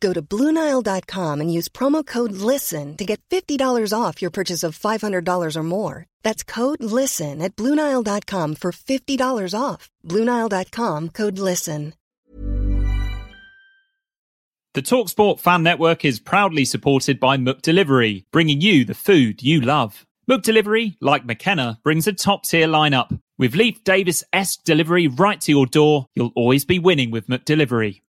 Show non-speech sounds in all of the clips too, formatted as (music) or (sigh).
Go to Bluenile.com and use promo code LISTEN to get $50 off your purchase of $500 or more. That's code LISTEN at Bluenile.com for $50 off. Bluenile.com code LISTEN. The Talksport Fan Network is proudly supported by McDelivery, bringing you the food you love. McDelivery, like McKenna, brings a top tier lineup. With Leif Davis esque delivery right to your door, you'll always be winning with McDelivery.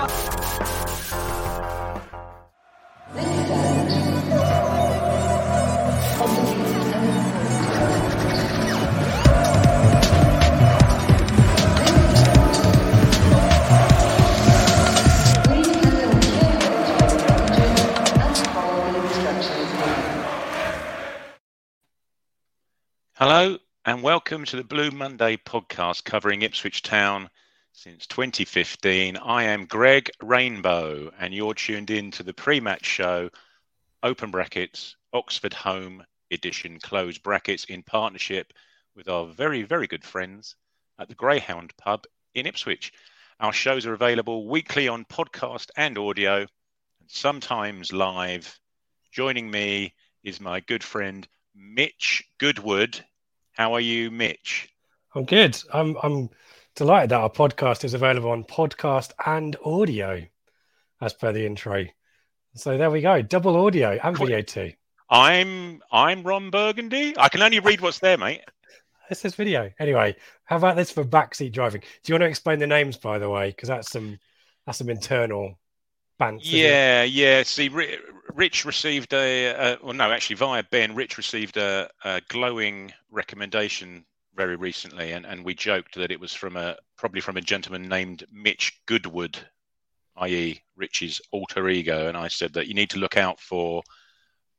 Hello and welcome to the Blue Monday podcast covering Ipswich Town since 2015. I am Greg Rainbow and you're tuned in to the pre-match show open brackets Oxford home edition close brackets in partnership with our very very good friends at the Greyhound pub in Ipswich. Our shows are available weekly on podcast and audio and sometimes live. Joining me is my good friend Mitch Goodwood how are you, Mitch? I'm good. I'm I'm delighted that our podcast is available on podcast and audio, as per the intro. So there we go, double audio and video too. I'm I'm Ron Burgundy. I can only read what's there, mate. This is video. Anyway, how about this for backseat driving? Do you want to explain the names, by the way? Because that's some that's some internal banter. Yeah, yeah. See, Rich received a, a, well, no, actually, via Ben, Rich received a, a, glowing recommendation very recently, and, and we joked that it was from a probably from a gentleman named Mitch Goodwood, i.e., Rich's alter ego. And I said that you need to look out for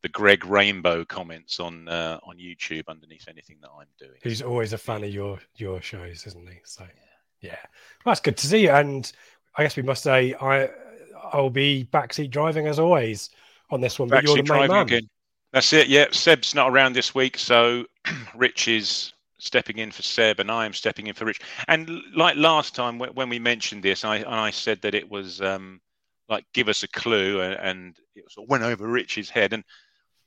the Greg Rainbow comments on uh, on YouTube underneath anything that I'm doing. He's always a fan of your your shows, isn't he? So yeah, well, that's good to see you. And I guess we must say I I'll be backseat driving as always on this one. But you're the main man. Again. That's it. Yeah, Seb's not around this week, so (clears throat) Rich is stepping in for Seb, and I am stepping in for Rich. And like last time when we mentioned this, I I said that it was um, like give us a clue, and it sort of went over Rich's head. And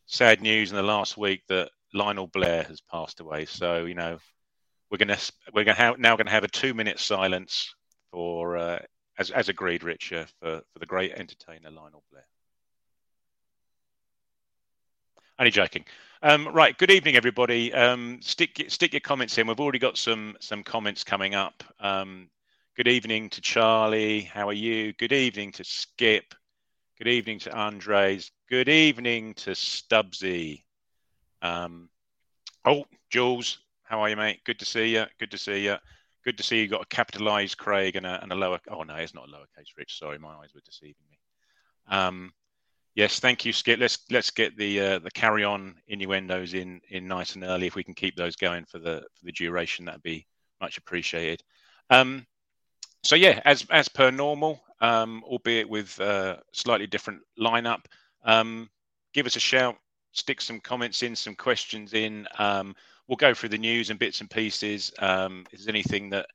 sad news in the last week that Lionel Blair has passed away. So you know we're gonna we're gonna have, now to have a two minute silence for uh, as as agreed, Richard, for for the great entertainer Lionel Blair. Only joking. Um, right. Good evening, everybody. Um, stick stick your comments in. We've already got some some comments coming up. Um, good evening to Charlie. How are you? Good evening to Skip. Good evening to Andres. Good evening to Stubbsy. Um, oh, Jules. How are you, mate? Good to see you. Good to see you. Good to see you got a capitalized Craig and a, and a lower. Oh no, it's not a lowercase Rich. Sorry, my eyes were deceiving me. Um, Yes, thank you, Skip. Let's let's get the uh, the carry on innuendos in in nice and early. If we can keep those going for the for the duration, that'd be much appreciated. Um, so yeah, as as per normal, um, albeit with uh, slightly different lineup. Um, give us a shout, stick some comments in, some questions in. Um, we'll go through the news and bits and pieces. Um, is there anything that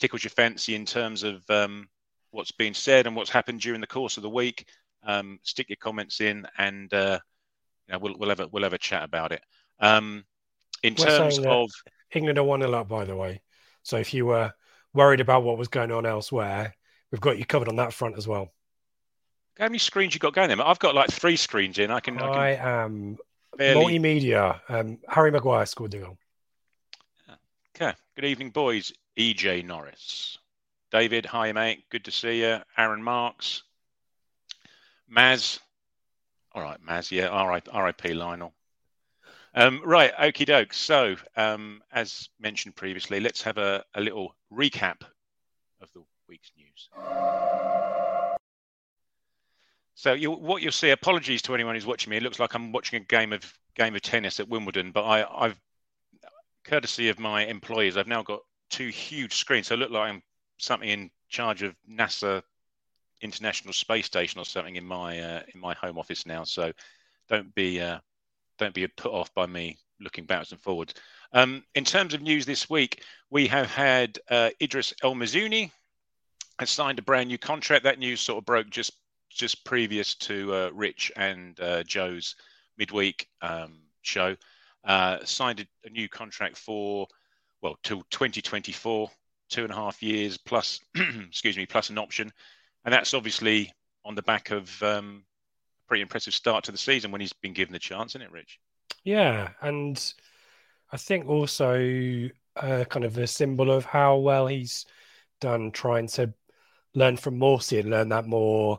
tickles your fancy in terms of um, what's been said and what's happened during the course of the week? Um, stick your comments in, and uh, you know, we'll we'll have a we'll have a chat about it. Um, in We're terms of England are one nil up, by the way. So if you were worried about what was going on elsewhere, we've got you covered on that front as well. How many screens you got going there? I've got like three screens in. I can. I, I can am barely... multimedia. Um, Harry Maguire scored the goal. Okay. Good evening, boys. EJ Norris, David. Hi, mate. Good to see you. Aaron Marks, Maz. All right, Maz. Yeah. All right. R.I.P. Lionel. Um, right, okie doke. So, um, as mentioned previously, let's have a, a little recap of the week's news. So, you, what you'll see, apologies to anyone who's watching me. It looks like I'm watching a game of game of tennis at Wimbledon, but I, I've, courtesy of my employees, I've now got two huge screens. So, I look like I'm something in charge of NASA International Space Station or something in my uh, in my home office now. So, don't be uh, don't be put off by me looking backwards and forwards. Um, in terms of news this week, we have had uh, Idris El Mizouni has signed a brand new contract. That news sort of broke just just previous to uh, Rich and uh, Joe's midweek um, show. Uh, signed a, a, new contract for well till 2024, two and a half years plus, (clears throat) excuse me, plus an option, and that's obviously on the back of um, a pretty impressive start to the season when he's been given the chance, isn't it, Rich? Yeah, and I think also uh, kind of a symbol of how well he's done trying to learn from Morsy and learn that more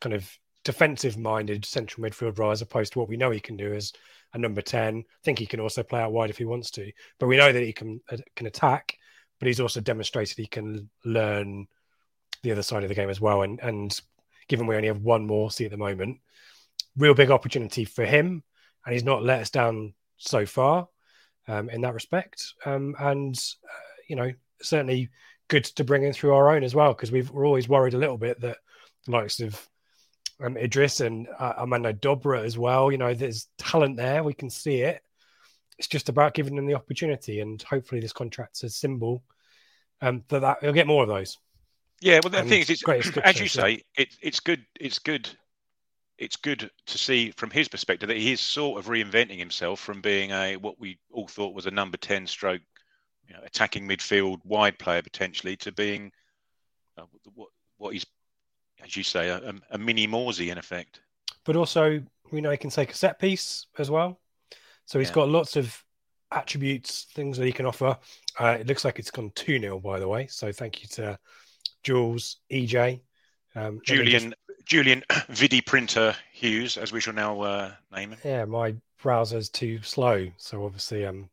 kind of defensive minded central midfielder as opposed to what we know he can do as a number 10. I think he can also play out wide if he wants to, but we know that he can uh, can attack, but he's also demonstrated he can learn the other side of the game as well. And and given we only have one Morsy at the moment, real big opportunity for him, and he's not let us down so far um, in that respect. Um, and uh, you know, certainly good to bring him through our own as well because we're always worried a little bit that likes of um, Idris and uh, Armando Dobra as well. You know, there's talent there; we can see it. It's just about giving them the opportunity, and hopefully, this contract's a symbol um, that, that he'll get more of those. Yeah, well, the thing is, it's, as you say, it, it's good. It's good it's good to see from his perspective that he is sort of reinventing himself from being a what we all thought was a number 10 stroke you know, attacking midfield wide player potentially to being uh, what what he's as you say a, a mini Morsy in effect but also we know he can take a set piece as well so he's yeah. got lots of attributes things that he can offer uh, it looks like it's gone 2-0 by the way so thank you to Jules EJ um, Julian Julian (coughs) Vidi Printer Hughes, as we shall now uh, name him. Yeah, my browser's too slow, so obviously um,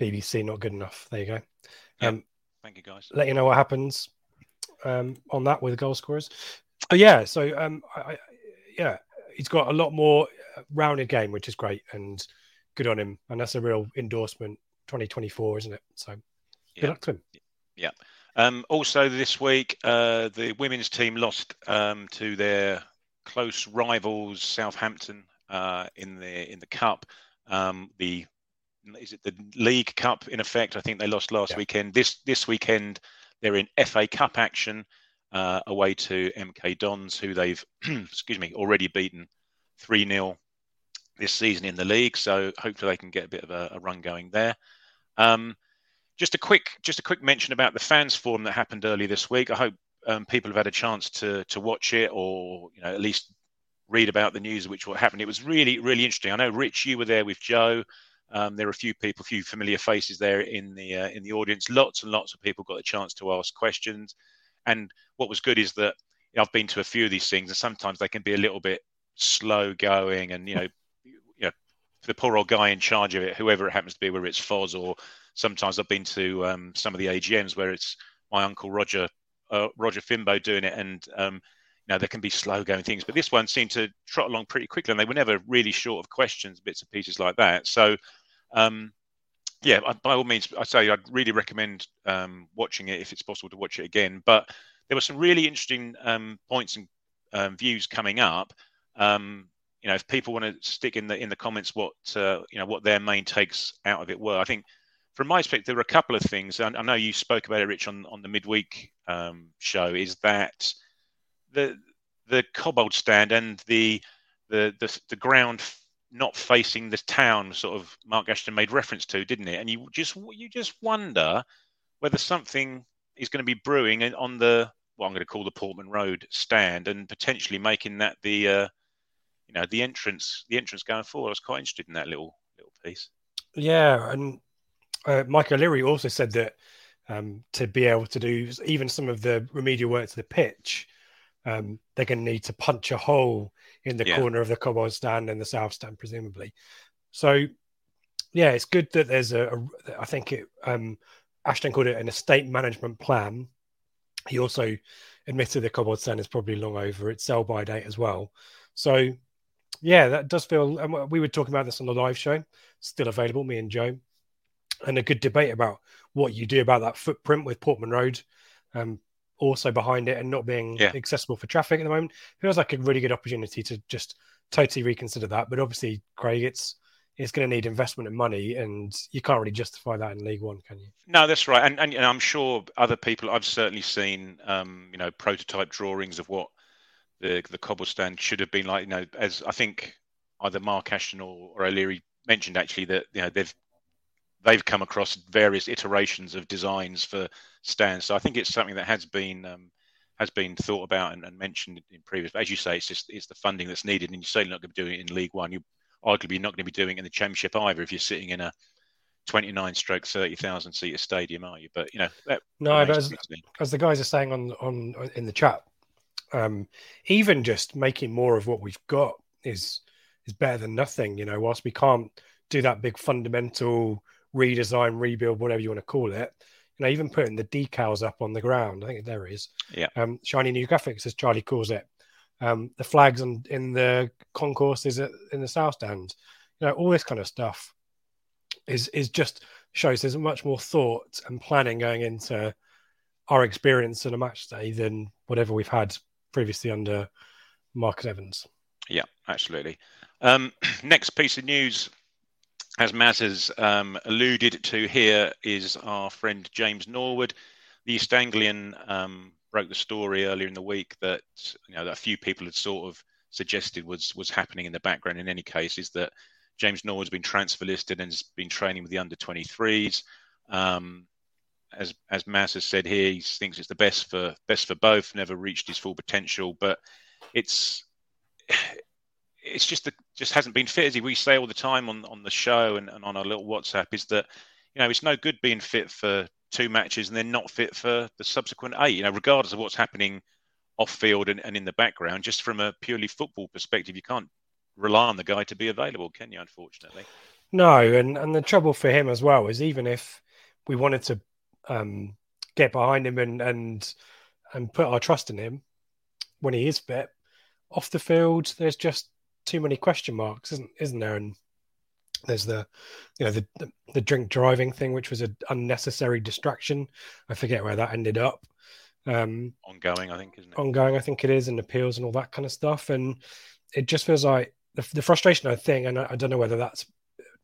BBC not good enough. There you go. Um, Thank you, guys. Let you know what happens um, on that with the goal scorers. But yeah, so um, I, I, yeah, he's got a lot more uh, rounded game, which is great and good on him. And that's a real endorsement 2024, isn't it? So good yeah. luck to him. Yeah. Um, also, this week, uh, the women's team lost um, to their close rivals, Southampton, uh, in the in the cup. Um, the is it the League Cup in effect? I think they lost last yeah. weekend. This this weekend, they're in FA Cup action uh, away to MK Dons, who they've (clears throat) excuse me already beaten three 0 this season in the league. So hopefully they can get a bit of a, a run going there. Um, just a quick, just a quick mention about the fans forum that happened earlier this week. I hope um, people have had a chance to to watch it, or you know at least read about the news which what happened. It was really, really interesting. I know Rich, you were there with Joe. Um, there were a few people, a few familiar faces there in the uh, in the audience. Lots and lots of people got a chance to ask questions. And what was good is that you know, I've been to a few of these things, and sometimes they can be a little bit slow going. And you know, (laughs) you know, the poor old guy in charge of it, whoever it happens to be, whether it's Foz or sometimes I've been to um, some of the AGMs where it's my uncle Roger uh, Roger Fimbo doing it, and um, you know there can be slow going things, but this one seemed to trot along pretty quickly, and they were never really short of questions, bits and pieces like that. So. Um, yeah, by all means, I say I'd really recommend um, watching it if it's possible to watch it again. But there were some really interesting um, points and um, views coming up. Um, you know, if people want to stick in the in the comments what uh, you know what their main takes out of it were, I think from my perspective, there were a couple of things. I, I know you spoke about it, Rich, on, on the midweek um, show. Is that the the Cobbold stand and the the the, the ground not facing the town, sort of Mark Ashton made reference to, didn't it? And you just you just wonder whether something is going to be brewing on the what I'm going to call the Portman Road stand and potentially making that the uh, you know the entrance the entrance going forward. I was quite interested in that little little piece. Yeah, and uh, Mike O'Leary also said that um, to be able to do even some of the remedial work to the pitch, um, they're going to need to punch a hole in the yeah. corner of the Cobbold stand and the South stand, presumably. So, yeah, it's good that there's a. a I think it. Um, Ashton called it an estate management plan. He also admitted the Cobbold stand is probably long over its sell by date as well. So, yeah, that does feel. We were talking about this on the live show, still available. Me and Joe, and a good debate about what you do about that footprint with Portman Road. Um, also behind it and not being yeah. accessible for traffic at the moment feels like a really good opportunity to just totally reconsider that. But obviously, Craig, it's it's going to need investment and money, and you can't really justify that in League One, can you? No, that's right. And, and, and I'm sure other people. I've certainly seen, um, you know, prototype drawings of what the the Cobbold stand should have been like. You know, as I think either Mark Ashton or, or O'Leary mentioned actually that you know they've they've come across various iterations of designs for stands. So I think it's something that has been um, has been thought about and, and, mentioned in previous. But as you say, it's just it's the funding that's needed, and you're certainly not going to be doing it in League One. You're arguably not going to be doing it in the Championship either if you're sitting in a 29 stroke 30,000 seater stadium, are you? But you know, no, but as, as, the guys are saying on on in the chat, um, even just making more of what we've got is is better than nothing. You know, whilst we can't do that big fundamental redesign, rebuild, whatever you want to call it. You know, even putting the decals up on the ground. I think there is. Yeah. Um, shiny new graphics, as Charlie calls it. Um, the flags on, in the concourses in the south stand. You know, all this kind of stuff is is just shows there's much more thought and planning going into our experience in a match day than whatever we've had previously under Marcus Evans. Yeah, absolutely. Um, (clears throat) next piece of news as Maz has um, alluded to here, is our friend James Norwood. The East Anglian um, broke the story earlier in the week that you know that a few people had sort of suggested was was happening in the background. In any case, is that James Norwood's been transfer listed and has been training with the under 23s. Um, as as Maz has said here, he thinks it's the best for best for both. Never reached his full potential, but it's it's just the, just hasn't been fit. As we say all the time on on the show and, and on our little WhatsApp, is that you know it's no good being fit for two matches and then not fit for the subsequent eight. You know, regardless of what's happening off field and, and in the background, just from a purely football perspective, you can't rely on the guy to be available, can you? Unfortunately, no. And and the trouble for him as well is even if we wanted to um, get behind him and and and put our trust in him when he is fit off the field, there's just too many question marks, isn't isn't there? And there's the you know the, the, the drink driving thing, which was an unnecessary distraction. I forget where that ended up. Um, ongoing, I think, isn't it? Ongoing, I think it is, and appeals and all that kind of stuff. And it just feels like the, the frustration, I think, and I, I, don't know whether that's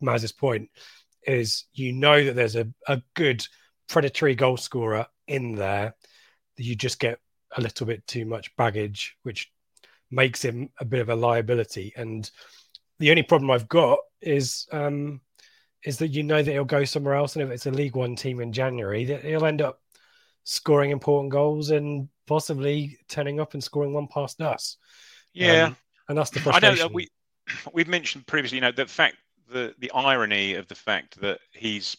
Maz's point, is you know that there's a, a good predatory goal scorer in there, that you just get a little bit too much baggage, which makes him a bit of a liability. And the only problem I've got is um, is that you know that he'll go somewhere else, and if it's a League One team in January, that he'll end up scoring important goals and possibly turning up and scoring one past us. Yeah, um, and that's the frustration. I know we (clears throat) we've mentioned previously, you know, the fact the the irony of the fact that he's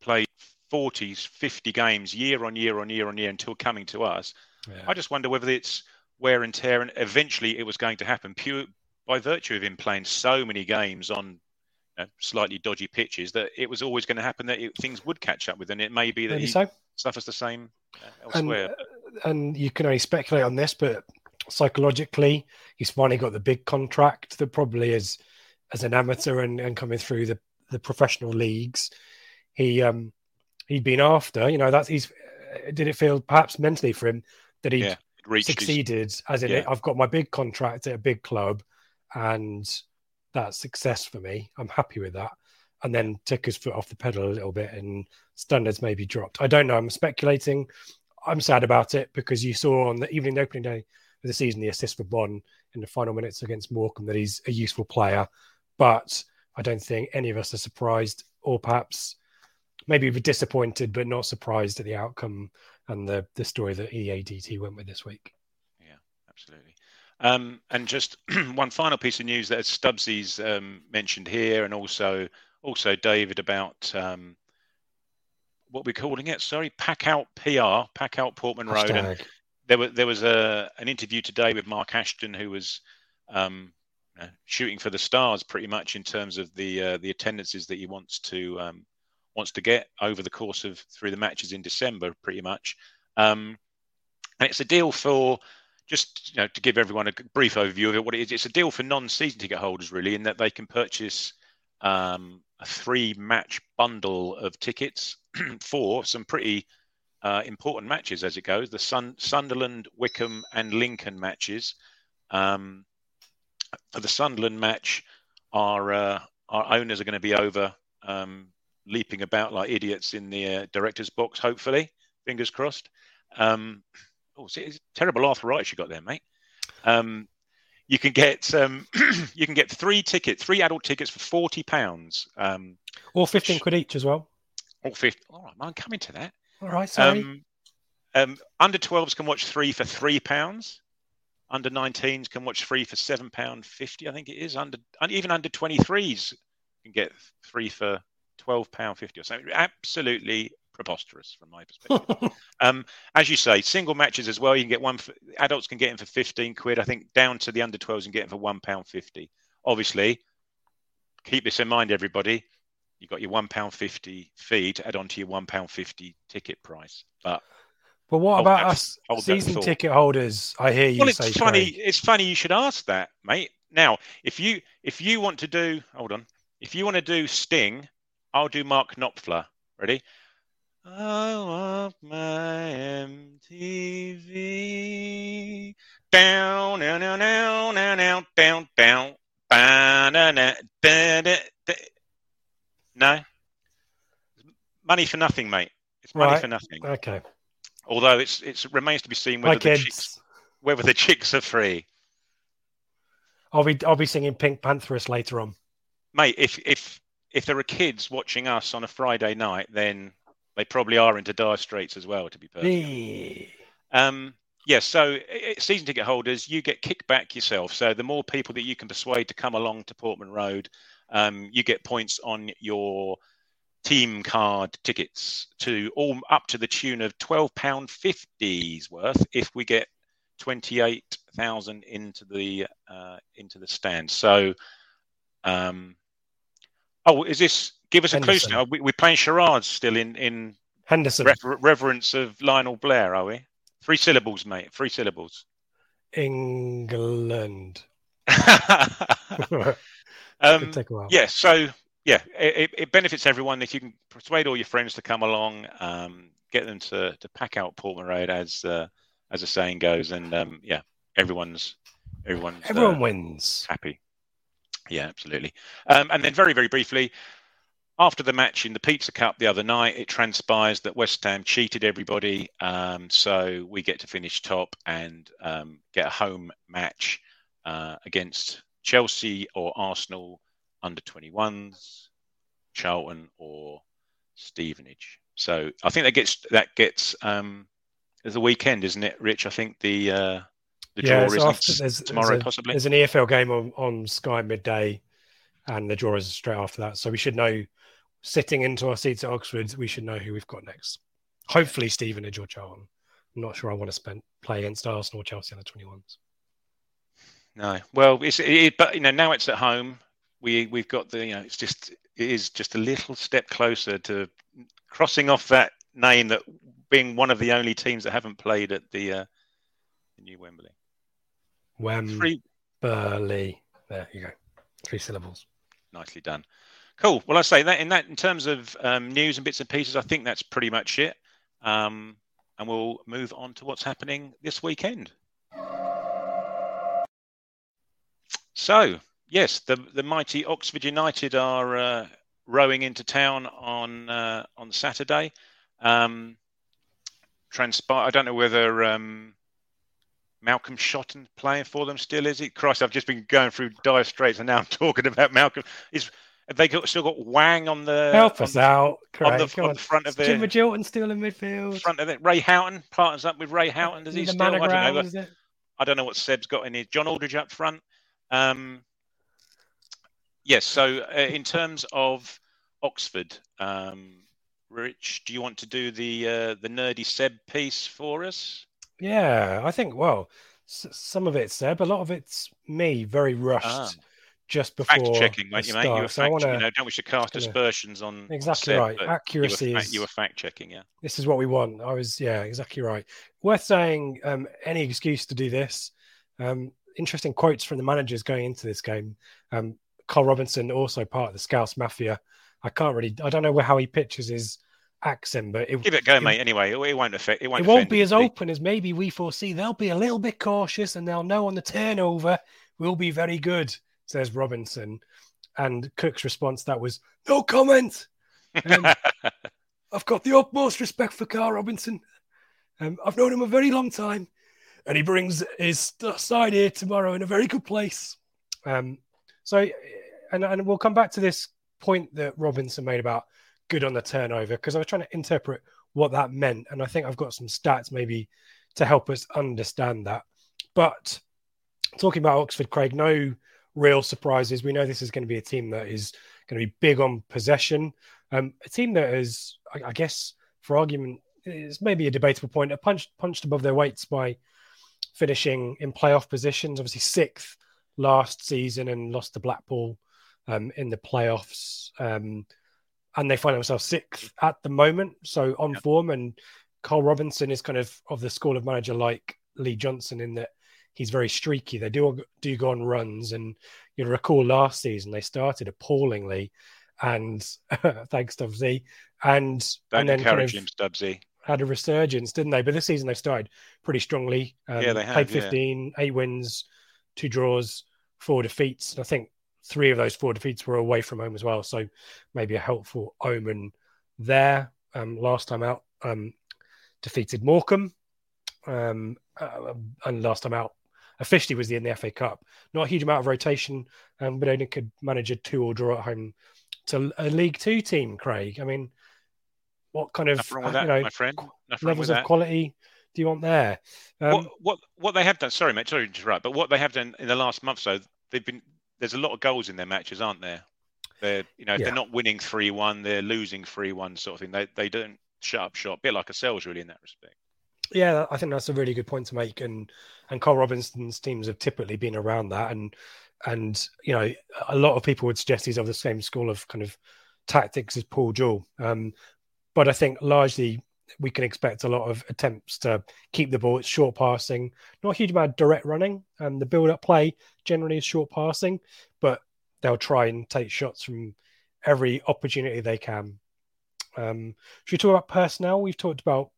played 40s, 50 games year on year on year on year until coming to us. Yeah. I just wonder whether it's wear and tear, and eventually it was going to happen pure by virtue of him playing so many games on you know, slightly dodgy pitches that it was always going to happen that it, things would catch up with, and it may be that he so. suffers the same uh, elsewhere. And, uh, and you can only speculate on this, but psychologically, he's finally got the big contract that probably is as an amateur and, and coming through the, the professional leagues. He um he'd been after, you know, that's he's did it feel perhaps mentally for him that he yeah succeeded his, as in yeah. I've got my big contract at a big club and that's success for me. I'm happy with that. And then took his foot off the pedal a little bit and standards maybe dropped. I don't know. I'm speculating. I'm sad about it because you saw on the evening the opening day of the season the assist for Bonne in the final minutes against Morecambe that he's a useful player. But I don't think any of us are surprised or perhaps maybe we're disappointed but not surprised at the outcome and the the story that EADT went with this week. Yeah, absolutely. Um, and just (clears throat) one final piece of news that Stubbsy's um, mentioned here, and also also David about um, what we're calling it. Sorry, pack out PR, pack out Portman Road. And there was there was a an interview today with Mark Ashton, who was um, shooting for the stars pretty much in terms of the uh, the attendances that he wants to um, wants to get over the course of through the matches in December, pretty much. Um, and it's a deal for just you know to give everyone a brief overview of it. What it is, it's a deal for non-season ticket holders, really, in that they can purchase um, a three-match bundle of tickets (clears throat) for some pretty uh, important matches as it goes. The Sun- Sunderland, Wycombe, and Lincoln matches. Um, for the Sunderland match, our uh, our owners are going to be over um, leaping about like idiots in the uh, director's box. Hopefully, fingers crossed. Um, oh, see, it's terrible arthritis you got there, mate. Um, you can get um, (clears throat) you can get three tickets, three adult tickets for forty pounds, um, or fifteen quid each as well. Or fifty. All right, I'm coming to that. All right, sorry. Um, um, under 12s can watch three for three pounds under 19s can watch three for seven pound fifty. I think it is under and even under 23s can get three for twelve pound fifty or something. Absolutely preposterous from my perspective. (laughs) um, as you say, single matches as well. You can get one. For, adults can get in for 15 quid. I think down to the under 12s and get in for one pound fifty. Obviously, keep this in mind, everybody. You got your one pound fifty fee to add on to your one pound fifty ticket price, but but what about that, us season ticket holders? I hear you well, it's funny. It's funny you should ask that, mate. Now, if you if you want to do, hold on, if you want to do Sting, I'll do Mark Knopfler. Ready? I want my MTV down, down, down, down, down, down, down, down, down, down, No, money for nothing, mate. It's money right. for nothing. Okay. Although it's it remains to be seen whether the chicks whether the chicks are free. I'll be I'll be singing Pink Pantheress later on. Mate, if if if there are kids watching us on a Friday night, then they probably are into dire straits as well. To be perfect. Um, yes, yeah, so season ticket holders, you get kickback yourself. So the more people that you can persuade to come along to Portman Road, um, you get points on your team card tickets to all up to the tune of twelve pound fifty's worth if we get twenty eight thousand into the uh, into the stand. So, um, oh, is this? Give us a clue. Now. We, we're playing charades still in in Henderson rever- reverence of Lionel Blair, are we? Three syllables, mate. Three syllables. England. (laughs) um, yes. Yeah, so yeah, it, it, benefits everyone if you can persuade all your friends to come along, um, get them to, to pack out Portman Road as uh, as the saying goes, and um, yeah, everyone's everyone's everyone uh, wins happy. Yeah, absolutely. Um, and then very very briefly, after the match in the Pizza Cup the other night, it transpires that West Ham cheated everybody, um, so we get to finish top and um, get a home match uh, against Chelsea or Arsenal under 21s, Charlton, or Stevenage. So I think that gets that gets um, the weekend, isn't it, Rich? I think the uh, the yeah, draw is there's, tomorrow, there's a, possibly. There's an EFL game on, on Sky midday, and the draw is straight after that. So we should know, sitting into our seats at Oxford, we should know who we've got next. Hopefully, Stevenage or Charlton. I'm not sure I want to spend play against Arsenal or Chelsea under 21s. No, well, it's it, but you know now it's at home we we've got the you know it's just it is just a little step closer to crossing off that name that being one of the only teams that haven't played at the, uh, the new Wembley. Wembley. There you go. Three syllables. Nicely done. Cool. Well, I say that in that in terms of um, news and bits and pieces, I think that's pretty much it. Um, and we'll move on to what's happening this weekend. So, yes, the the mighty Oxford United are uh, rowing into town on uh, on Saturday. Um, transpire. I don't know whether um, Malcolm Shotton playing for them still. Is it? Christ, I've just been going through dire straits, and now I'm (laughs) talking about Malcolm. Is Have they got, still got Wang on the Help on us the- out, on the, on on. the front of Is Jim the Magilton still in midfield? front of it? Ray Houghton partners up with Ray Houghton. Does he the still? I don't Managram, know. is it? I don't know what Seb's got in his. John Aldridge up front. Um, yes. So uh, in terms of Oxford, um, Rich, do you want to do the uh, the nerdy Seb piece for us? Yeah, I think. Well, s- some of it's Seb, a lot of it's me, very rushed, Ah. just before Fact checking, weren't you, mate? You were. So fact to. You know, don't wish to cast kinda- aspersions on on Exactly Seb, right. but Accuracy You were, is. fa- you were fact checking, yeah. This is what we want. I was, yeah, exactly right. Worth saying. Um, any excuse to do this. Um, interesting quotes from the managers going into this game. Um, Carl Robinson, also part of the Scouts Mafia. I can't really. I don't know how he pitches his accent, but it, Give it a go, it- mate. Anyway, it, won't affect. It won't. it won't be as open as maybe we foresee. They'll be a little bit cautious and they'll know on the turnover we'll be very good, says Robinson. And Cook's response that was, no comment. Um, (laughs) I've got the utmost respect for Carl Robinson. Um, I've known him a very long time. And he brings his side here tomorrow in a very good place. Um, so, and, and we'll come back to this point that Robinson made about good on the turnover because I was trying to interpret what that meant. And I think I've got some stats maybe to help us understand that. But talking about Oxford, Craig, no real surprises. We know this is going to be a team that is going to be big on possession. Um, a team that is, I, I guess, for argument, is maybe a debatable point, punched, punched above their weights by finishing in playoff positions. Obviously, sixth last season and lost to Blackpool um, in the playoffs. Um, and they find themselves sixth at the moment, so on form. And Carl Robinson is kind of of the school of manager like Lee Johnson in that he's very streaky. They do do go on runs, and you'll recall last season they started appallingly, and (laughs) thanks to Z, and Don't and then kind of him, Stubbsy. had a resurgence, didn't they? But this season they started pretty strongly. Um, Yeah, they have, Played yeah. 15, eight wins, two draws, four defeats. And I think three of those four defeats were away from home as well. So maybe a helpful omen there. Um, last time out, um, defeated Morecambe. Um, uh, and last time out, officially was the in the FA Cup. Not a huge amount of rotation, um, but only could manage a two or draw at home to a League Two team, Craig. I mean, what kind of you that, know, my friend. Nothing wrong levels of that. quality do you want there? Um, what what what they have done? Sorry, mate. Sorry to interrupt. But what they have done in the last month, so they've been there's a lot of goals in their matches, aren't there? They're you know if Yeah. they're not winning three one, they're losing three one, sort of thing. They they don't shut up shop. bit like ourselves, really, in that respect. yeah, I think that's a really good point to make, and and Carl Robinson's teams have typically been around that, and and you know a lot of people would suggest he's of the same school of kind of tactics as Paul Jewell, um, but I think largely we can expect a lot of attempts to keep the ball. It's short passing, not a huge amount of direct running, and the build-up play generally is short passing, but they'll try and take shots from every opportunity they can. Um, should we talk about personnel? We've talked about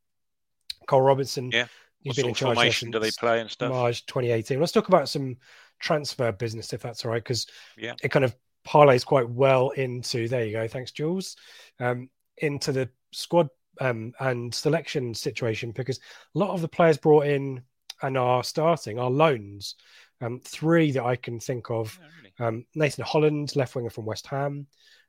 Cole Robinson. Yeah. He's What been in charge formation do they play and stuff? March 2018. Let's talk about some transfer business, if that's all right, because Yeah. it kind of parlays quite well into there you go. Thanks, Jules. Um, into the squad um, and selection situation because a lot of the players brought in and are starting are loans. Um, three that I can think of Yeah, really. um, Nathan Holland, left winger from West Ham,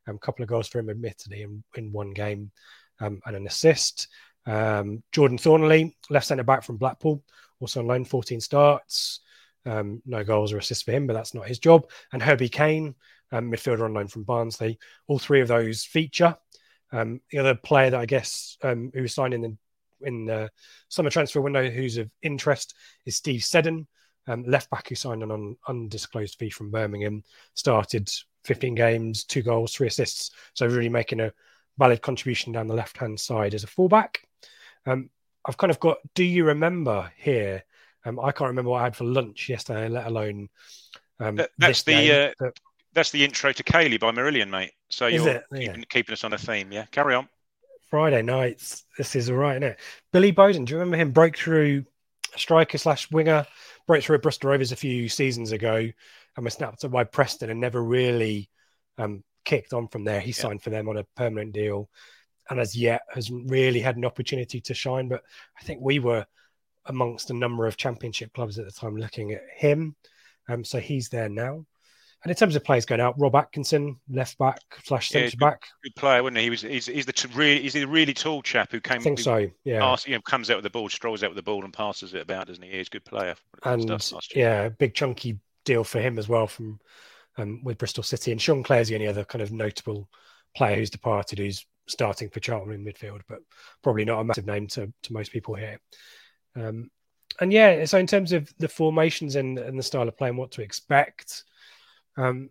a um, couple of goals for him, admittedly, in, in one game, um, and an assist. Um, Jordan Thorniley, left centre back from Blackpool, also on loan, 14 starts. Um, no goals or assists for him, but that's not his job. And Herbie Kane, um, midfielder on loan from Barnsley. All three of those feature. Um, the other player that I guess um, who was signed in the in the summer transfer window who's of interest is Steve Seddon, um, left back who signed on an undisclosed fee from Birmingham. Started 15 games, two goals, three assists. So really making a valid contribution down the left hand side as a fullback. Um, I've kind of got. Do you remember here? Um, I can't remember what I had for lunch yesterday, let alone. Um, That- that's this the, uh, That's the intro to Kayleigh by Marillion, mate. So Is you're it? Yeah. keeping, keeping us on a theme, yeah. Carry on. Friday nights. This is all right, isn't it? Billy Bodin, do you remember him? Breakthrough striker slash winger, breakthrough at Bristol Rovers a few seasons ago and was snapped up by Preston and never really um, kicked on from there. He Yeah. signed for them on a permanent deal and as yet hasn't really had an opportunity to shine. But I think we were amongst a number of championship clubs at the time looking at him. Um, so he's there now. And in terms of players going out, Rob Atkinson, left back slash Yeah, centre back. Good player, wasn't he? He was. He's, he's the t- really. He's the really tall chap who came. I think so. Yeah. pass- you know, comes out with the ball, strolls out with the ball, and passes it about, doesn't he? He's a good player. and Stuff last year. yeah, big chunky deal for him as well from um, with Bristol City. And Sean Clare's the only other kind of notable player who's departed, who's starting for Charlton in midfield, but probably not a massive name to, to most people here. Um, and yeah, so in terms of the formations and, and the style of play and what to expect, um,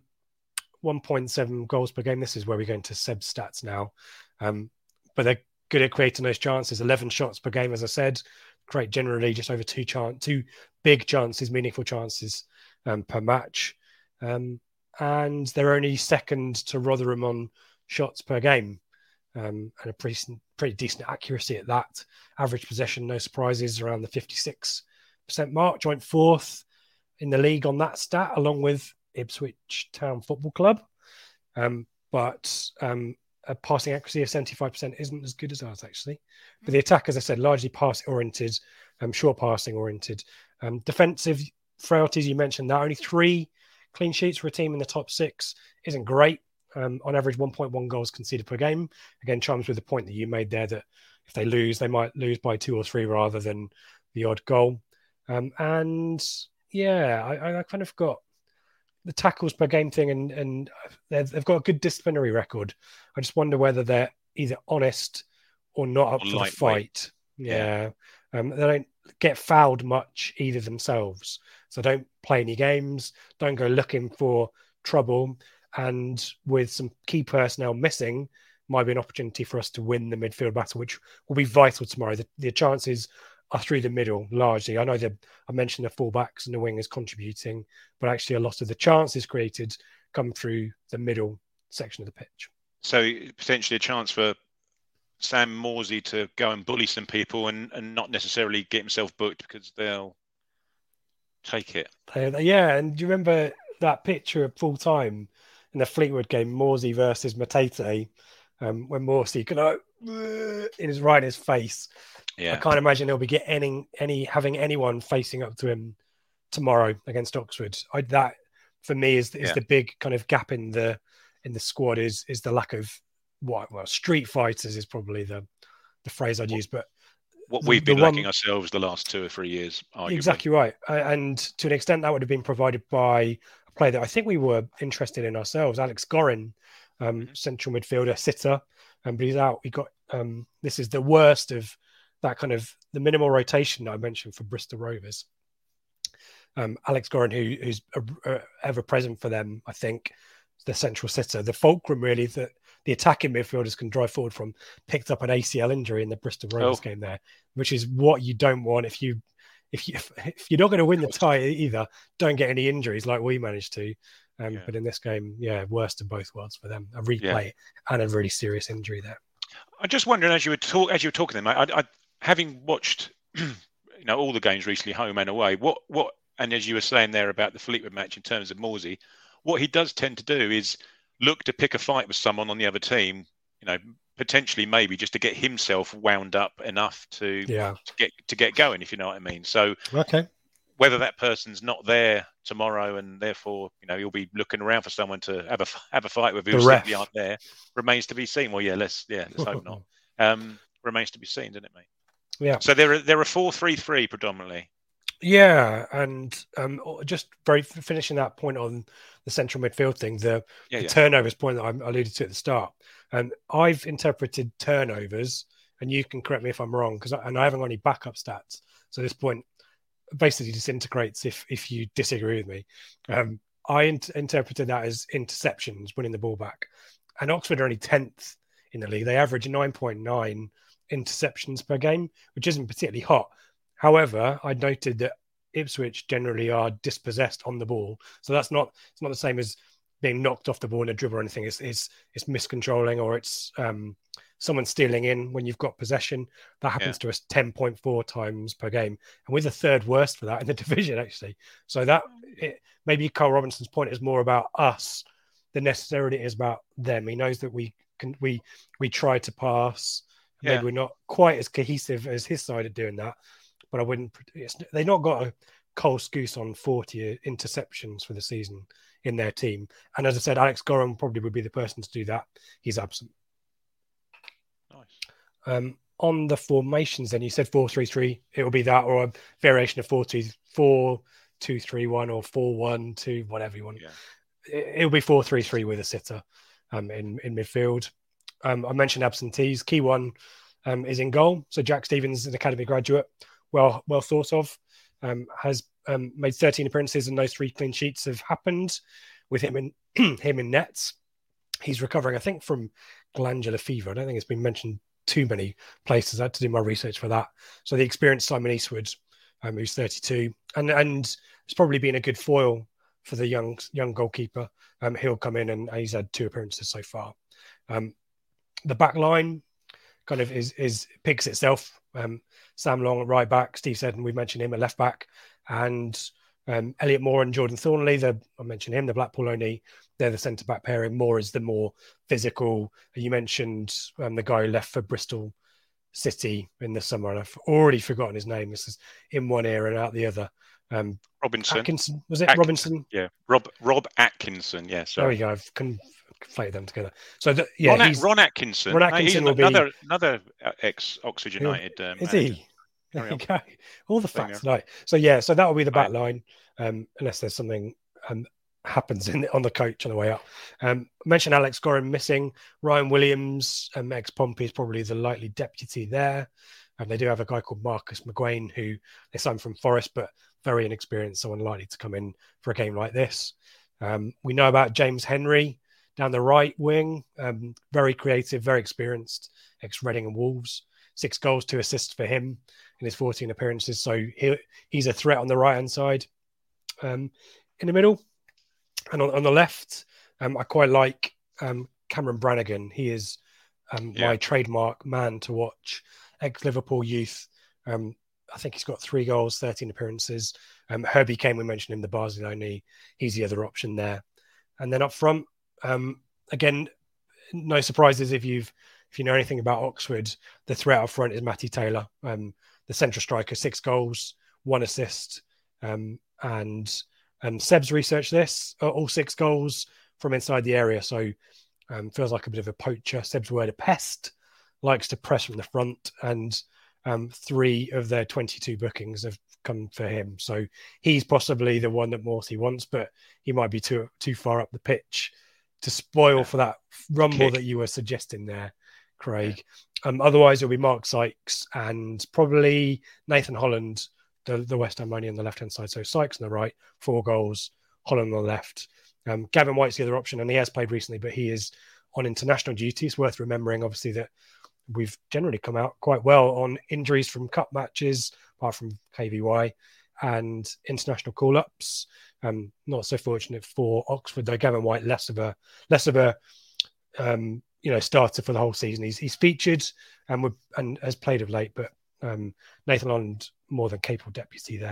1.7 goals per game. This is where we go into Seb stats now. Um, but they're good at creating those chances. 11 shots per game, as I said, create generally just over two chance, two big chances, meaningful chances um, per match. Um, and they're only second to Rotherham on shots per game, um, and a pretty pretty decent accuracy at that. Average possession, no surprises, around the 56% mark. Joint fourth in the league on that stat, along with Ipswich Town Football Club. Um, but um, a passing accuracy of 75% isn't as good as ours, actually. But the attack, as I said, largely pass oriented, um, short passing oriented. Um, defensive frailties, you mentioned that only three clean sheets for a team in the top six isn't great. Um, on average, 1.1 goals conceded per game. Again, chimes with the point that you made there that if they lose, they might lose by two or three rather than the odd goal. Um, and yeah, I, I kind of got the tackles per game thing, and and they've, they've got a good disciplinary record. I just wonder whether they're either honest or not up Or for the fight. Yeah, Um, they don't get fouled much either themselves, so don't play any games. Don't go looking for trouble. And with some key personnel missing, might be an opportunity for us to win the midfield battle, which will be vital tomorrow. The, the chances through the middle largely. I know that I mentioned the fullbacks and the wingers contributing, but actually a lot of the chances created come through the middle section of the pitch. So potentially a chance for Sam Morsy to go and bully some people and, and not necessarily get himself booked because they'll take it. Yeah, and do you remember that picture of full time in the Fleetwood game, Morsy versus Matete, um, when Morsy kind of (laughs) in his right in his face. Yeah. I can't imagine he'll be getting any, any having anyone facing up to him tomorrow against Oxford. I, that for me is is Yeah. the big kind of gap in the in the squad is is the lack of what well street fighters is probably the the phrase I'd use, but What the- we've been the one- lacking ourselves the last two or three years, arguably. Exactly right. And to an extent, that would have been provided by a player that I think we were interested in ourselves, Alex Gorrin, um, Mhm. central midfielder, sitter. But he's out. We got um, this is the worst of that kind of the minimal rotation that I mentioned for Bristol Rovers. Um, Alex Gorrin, who, who's uh, uh, ever present for them, I think, the central sitter, the fulcrum really that the attacking midfielders can drive forward from, picked up an ACL injury in the Bristol Rovers Oh. game there, which is what you don't want if you if you (laughs) if you're not going to win the tie either, don't get any injuries like we managed to. Um, Yeah. But in this game, yeah, worst of both worlds for them. A replay and a really serious injury there. I'm just wondering as you were talk as you were talking them, I, I, I having watched (clears throat) you know all the games recently, home and away. What what and as you were saying there about the Fleetwood match in terms of Morsy, what he does tend to do is look to pick a fight with someone on the other team. You know, potentially maybe just to get himself wound up enough to, Yeah. to get to get going, if you know what I mean. So Okay. Whether that person's not there tomorrow and therefore you know you'll be looking around for someone to have a (laughs) have a fight with who simply aren't there remains to be seen. Well, yeah, let's yeah, let's hope not. (laughs) Um, remains to be seen, doesn't it, mate? Yeah. So there are there are four three three predominantly. Yeah, and um, just very finishing that point on the central midfield thing, the, Yeah, the yeah. turnovers point that I alluded to at the start. And I've interpreted turnovers, and you can correct me if I'm wrong, because and I haven't got any backup stats. So this point basically disintegrates if if you disagree with me. Um, I in- interpreted that as interceptions, winning the ball back, and Oxford are only tenth in the league. They average nine point nine interceptions per game, which isn't particularly hot. However, I noted that Ipswich generally are dispossessed on the ball, so that's not it's not the same as being knocked off the ball in a dribble or anything. It's it's, it's miscontrolling or it's um, someone stealing in when you've got possession. That happens to us ten point four times per game, and we're the third worst for that in the (laughs) division actually. So that it, maybe Carl Robinson's point is more about us than necessarily it is about them. He knows that we can we we try to pass. Yeah. Maybe we're not quite as cohesive as his side at doing that, but I wouldn't. It's, they've not got a Cole Skuse on 40 interceptions for the season in their team. And as I said, Alex Gorrin probably would be the person to do that. He's absent. Um, on the formations, then you said 4 3 3. It will be that or a variation of 4 2 4 2 3 1 or 4 1 2, whatever you want. Yeah. It, will be 4 3 3 with a sitter um, in, in midfield. Um, I mentioned absentees. Key one um, is in goal. So Jack Stevens, an academy graduate, well well thought of, um, has um, made 13 appearances and those three clean sheets have happened with him in (clears throat) him in nets. He's recovering, I think, from glandular fever. I don't think it's been mentioned too many places. I had to do my research for that. So the experienced Simon Eastwood, um, who's 32, and and it's probably been a good foil for the young young goalkeeper. Um, he'll come in and he's had two appearances so far. Um, the back line kind of is is picks itself. Um, Sam Long at right back, Steve Seddon, we mentioned him at left back, and um, Elliott Moore and Jordan Thorniley. The I mentioned him, the Blackpool only. They're the centre back pairing. Moore is the more physical. You mentioned um, the guy who left for Bristol City in the summer, and I've already forgotten his name. This is in one ear and out the other. Um, Robinson. Atkinson was it? Atkinson. Robinson. Yeah, Rob Rob Atkinson. Yeah, There we go. I've conflated them together. So the, yeah, Ron, Ron Atkinson. Ron No, Atkinson will be- another another uh, ex Oxford United. Um, is manager. he? There Carry (laughs) you go. All the facts tonight. So yeah, so that will be the back line, um, unless there's something um, happens in on the coach on the way up. Um, mentioned Alex Gorrin missing. Ryan Williams, um, ex Pompey, is probably the likely deputy there. And they do have a guy called Marcus McGuane who they signed from Forest, but very inexperienced, so unlikely to come in for a game like this. Um, we know about James Henry down the right wing, um, very creative, very experienced, ex Reading and Wolves. Six goals, two assists for him in his 14 appearances. So he, he's a threat on the right hand side. Um, in the middle and on, on the left, um, I quite like um, Cameron Brannigan. He is um, Yeah. my trademark man to watch, ex Liverpool youth. Um, I think he's got three goals, 13 appearances. Um, Herbie Kane, we mentioned him, the Barcelona. He's the other option there. And then up front, um, again, no surprises if you've if you know anything about Oxford. The threat up front is Matty Taylor, um, the central striker, six goals, one assist, um, and um, Seb's researched this, uh, all six goals from inside the area. So um, feels like a bit of a poacher. Seb's word a pest, likes to press from the front, and um, three of their 22 bookings have come for him. So he's possibly the one that Morsy wants, but he might be too too far up the pitch to spoil for that rumble Kick. that you were suggesting there, Craig. Um, otherwise, it'll be Mark Sykes and probably Nathan Holland, the, the West Ham money on the left hand side. So Sykes on the right, four goals, Holland on the left. Um, Gavin Whyte's the other option, and he has played recently, but he is on international duty. It's worth remembering, obviously, that we've generally come out quite well on injuries from cup matches, apart from KVY, and international call ups. Um, not so fortunate for Oxford, though. Gavin Whyte less of a less of a um, you know starter for the whole season. He's he's featured and and has played of late, but um, Nathan Holland more than capable deputy there.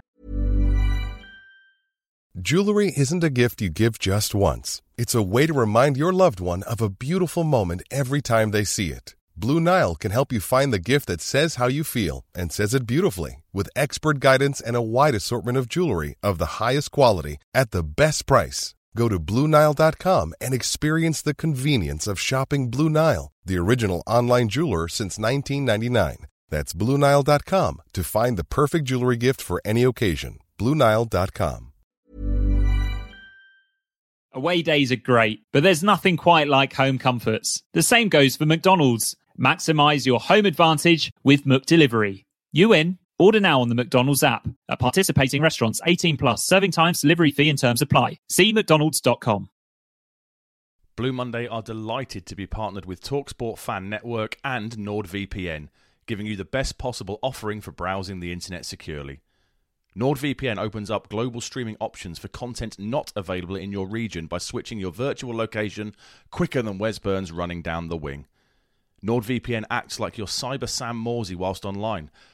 Jewelry isn't a gift you give just once. It's a way to remind your loved one of a beautiful moment every time they see it. Blue Nile can help you find the gift that says how you feel and says it beautifully with expert guidance and a wide assortment of jewelry of the highest quality at the best price. Go to BlueNile.com and experience the convenience of shopping Blue Nile, the original online jeweler since 1999. That's BlueNile.com to find the perfect jewelry gift for any occasion. BlueNile.com. Away days are great, but there's nothing quite like home comforts. The same goes for McDonald's. Maximize your home advantage with McDelivery. You in? Order now on the McDonald's app. At participating restaurants, 18 plus, serving times, delivery fee and terms apply. See McDonald's.com. Blue Monday are delighted to be partnered with Talksport Fan Network and NordVPN, giving you the best possible offering for browsing the internet securely. NordVPN opens up global streaming options for content not available in your region by switching your virtual location quicker than Wes Burns running down the wing. NordVPN acts like your cyber Sam Morsy whilst online,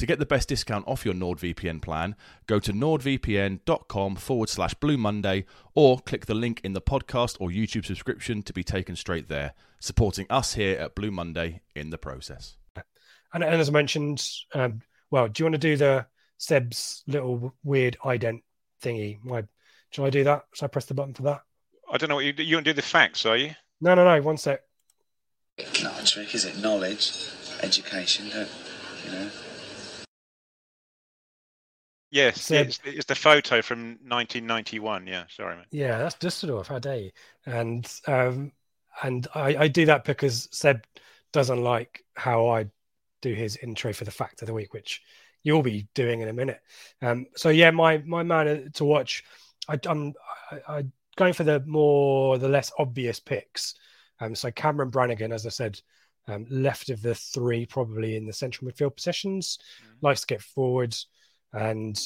To get the best discount off your NordVPN plan, go to nordvpn.com forward slash Blue Monday or click the link in the podcast or YouTube subscription to be taken straight there, supporting us here at Blue Monday in the process. And, and as I mentioned, um, well, do you want to do the Seb's little weird ident thingy? My, shall I do that? Shall I press the button for that? I don't know what you you want to do the facts, are you? No, no, no. One sec. Not a trick, is it? Knowledge, education, don't you know? Yes, it's, it's the photo from 1991. Yeah, sorry, mate. Yeah, that's Dusseldorf. How dare you? And um, and I, I do that because Seb doesn't like how I do his intro for the fact of the week, which you'll be doing in a minute. Um, so yeah, my my man to watch. I, I'm I, I going for the more the less obvious picks. Um, so Cameron Brannigan, as I said, um, left of the three, probably in the central midfield positions, likes to get forwards and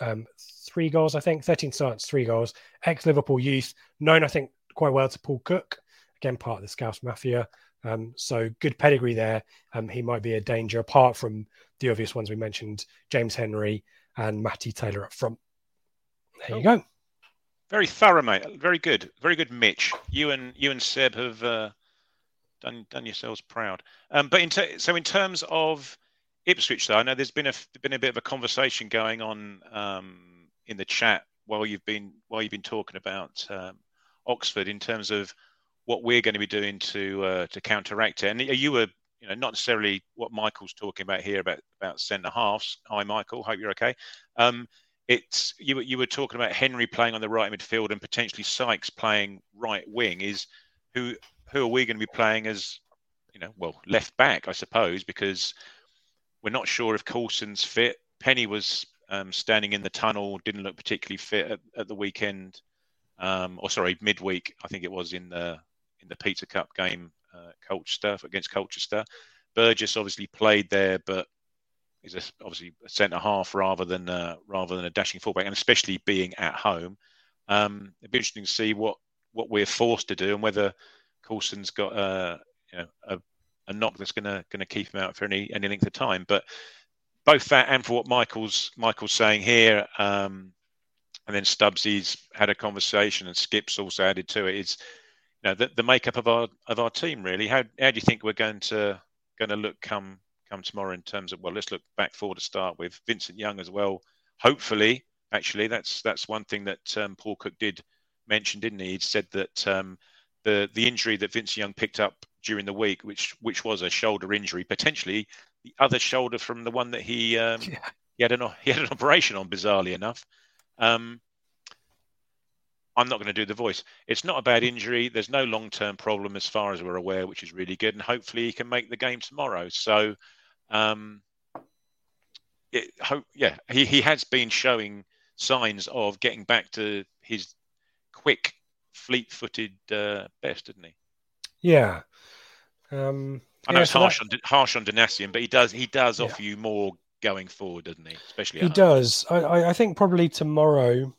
um, three goals, I think, 13 starts, three goals. Ex Liverpool youth, known, I think, quite well to Paul Cook, again, part of the Scouse Mafia. Um, so good pedigree there. Um, he might be a danger apart from the obvious ones we mentioned James Henry and Matty Taylor up front. There you go. Very thorough, mate. Very good. Very good, Mitch. You and you and Seb have uh, done done yourselves proud. Um, but in ter- so in terms of Ipswich, though, I know there's been a been a bit of a conversation going on um, in the chat while you've been while you've been talking about um, Oxford in terms of what we're going to be doing to uh, to counteract it. And you were, you know, not necessarily what Michael's talking about here about about centre halves. Hi, Michael. Hope you're okay. Um, it's you were you were talking about Henry playing on the right midfield and potentially Sykes playing right wing. Is who who are we going to be playing as, you know, well left back, I suppose, because we're not sure if Coulson's fit. Penney was um, standing in the tunnel, didn't look particularly fit at, at the weekend, um, or sorry, midweek. I think it was in the in the Pizza Cup game, uh, Colchester against Colchester. Burgess obviously played there, but is a, obviously a centre half rather than uh, rather than a dashing fullback, and especially being at home. Um, it'd be interesting to see what what we're forced to do and whether Coulson's got uh, you know, a a knock that's going to going to keep him out for any any length of time. But both that and for what Michael's Michael's saying here, um, and then Stubbsy's had a conversation, and Skip's also added to it. Is you know the, the makeup of our of our team really. How how do you think we're going to going to look come come tomorrow in terms of well, let's look back forward to start with Vincent Young as well. Hopefully, actually, that's that's one thing that um, Paul Cook did mention, didn't he? He said that um, the the injury that Vincent Young picked up during the week, which which was a shoulder injury, potentially the other shoulder from the one that he um, (laughs) Yeah. he had an he had an operation on, bizarrely enough. Um, I'm not going to do the voice. It's not a bad injury. There's no long term problem as far as we're aware, which is really good. And hopefully he can make the game tomorrow. So, um, it, hope, yeah, he, he has been showing signs of getting back to his quick, fleet footed uh, best, didn't he? Yeah. Um, I know yeah, it's so harsh that- on harsh on Danassian, but he does he does Yeah. offer you more going forward, doesn't he? Especially He home. does. I, I, think probably tomorrow,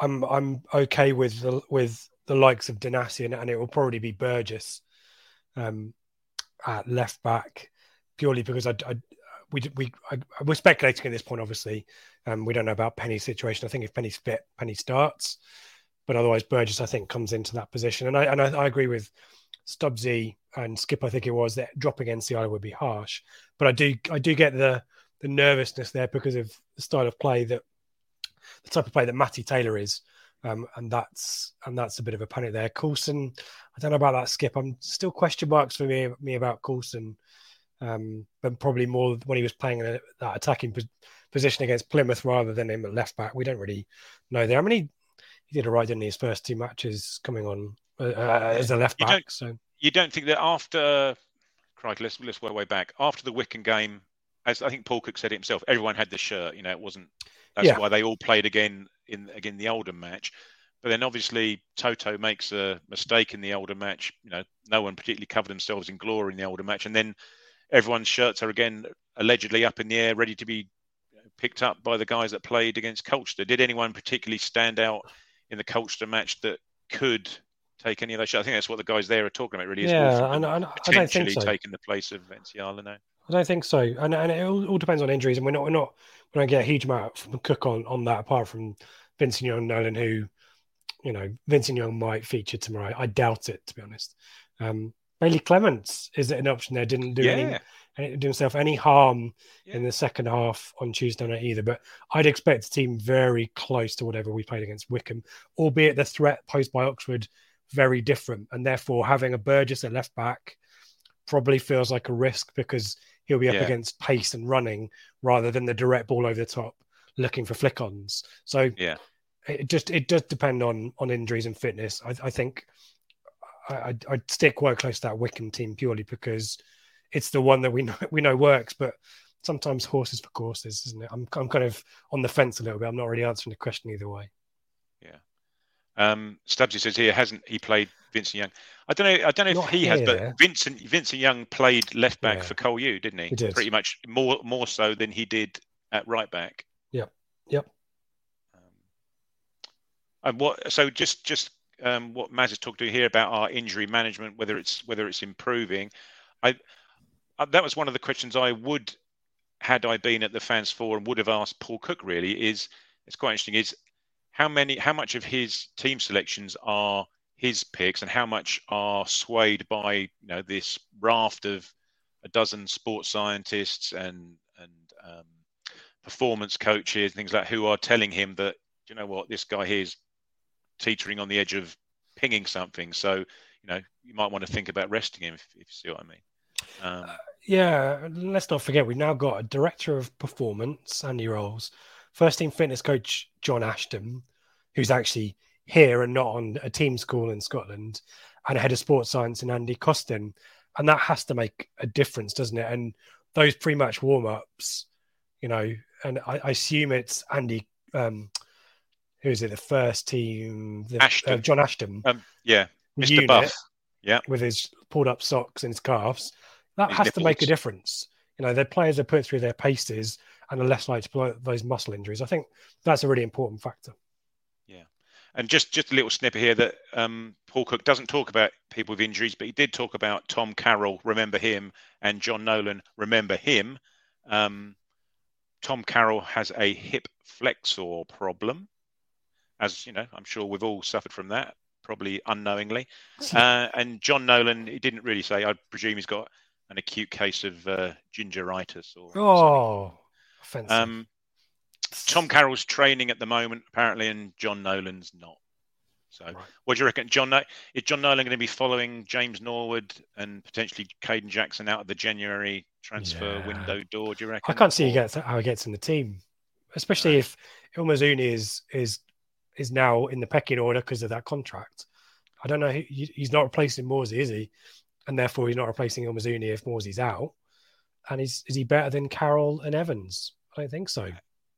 I'm I'm okay with the with the likes of Danasi and, and it will probably be Burgess, um, at left back, purely because I, I we we I, we're speculating at this point. Obviously, um, we don't know about Penney's situation. I think if Penney's fit, Penney starts, but otherwise Burgess I think comes into that position. And I and I, I agree with Stubbsy and Skip. I think it was that dropping NCI would be harsh, but I do I do get the the nervousness there because of the style of play that the type of play that Matty Taylor is. Um, and that's and that's a bit of a panic there. Coulson, I don't know about that skip. I'm still question marks for me me about Coulson, um, but probably more when he was playing in a, that attacking pos- position against Plymouth rather than him at left back. We don't really know there. I mean, he, he did right in his first two matches coming on uh, as a left You back. don't- So you don't think that after crikey, let's let's work way back after the Wycombe game, as I think Paul Cook said it himself, everyone had the shirt. You know, it wasn't. That's Yeah. why they all played again in again the Oldham match. But then obviously Toto makes a mistake in the Oldham match. You know, no one particularly covered themselves in glory in the Oldham match, and then everyone's shirts are again allegedly up in the air, ready to be picked up by the guys that played against Colchester. Did anyone particularly stand out in the Colchester match that could take any of those shots? I think that's what the guys there are talking about. Really, is Yeah, and- and I don't potentially think so. taking the place of Venciala now. I don't think so, and, and it all, all depends on injuries, and we're not we're not we don't get a huge amount from Cook on on that apart from Vincent Young, Nolan, who you know Vincent Young might feature tomorrow. I doubt it, to be honest. Um, Bailey Clements is an option there. Didn't do any Yeah, any- do himself any harm Yeah. in the second half on Tuesday night either. But I'd expect a team very close to whatever we played against Wycombe, albeit the threat posed by Oxford very different, and therefore having a Burgess at left back probably feels like a risk because he'll be up Yeah. against pace and running rather than the direct ball over the top looking for flick-ons. So yeah, it just it does depend on on injuries and fitness. I, I think I, I'd, I'd stick quite close to that Wycombe team purely because it's the one that we (laughs) know we know works. But sometimes horses for courses, isn't it? I'm I'm kind of on the fence a little bit. I'm not really answering the question either way. Um, Stubbsy says here hasn't he played Vincent Young? I don't know. I don't know if Not he has, but Vincent Vincent Young played left back Yeah. for Cole U, didn't he? He did. Pretty much more more so than he did at right back. Yep. Yep. Um, and what? So just just um, what Maz is talking to here about our injury management, whether it's whether it's improving. I uh, that was one of the questions I would had I been at the fans forum would have asked Paul Cook. Really, is it's quite interesting. Is how many how much of his team selections are his picks and how much are swayed by you know this raft of a dozen sports scientists and and um, performance coaches things like who are telling him that "Do you know what? This guy here is teetering on the edge of pinging something. So you know you might want to think about resting him if, if you see what i mean. Um, Yeah, let's not forget we've now got a director of performance, Andy Rolls, first team fitness coach John Ashton, who's actually here and not on a team school in Scotland, and a head of sports science in Andy Costin. And that has to make a difference, doesn't it? And those pre-match warm-ups, you know, and I, I assume it's Andy um who is it, the first team the, Ashton. uh, John Ashton um, yeah mr unit buff yeah with his pulled up socks and his calves. That His has to make a difference. You know, their players are put through their paces and are less likely to those muscle injuries. I think that's a really important factor. Yeah. And just just a little snippet here that um, Paul Cook doesn't talk about people with injuries, but he did talk about Tom Carroll, remember him, and John Nolan, remember him. Um, Tom Carroll has a hip flexor problem, as you know, I'm sure we've all suffered from that, probably unknowingly. (laughs) Uh, and John Nolan, he didn't really say. I presume he's got an acute case of uh, gingeritis or. Oh, offensive. Um, Tom Carroll's training at the moment, apparently, and John Nolan's not. So, Right. what do you reckon? John, No- is John Nolan going to be following James Norwood and potentially Kayden Jackson out of the January transfer Yeah. window door? Do you reckon? I can't see he gets how he gets in the team, especially if El Mizouni is is is now in the pecking order because of that contract. I don't know. He, he's not replacing Morsy, is he? And therefore, he's not replacing El Mizouni if Morsy's out. And is is he better than Carroll and Evans? I don't think so.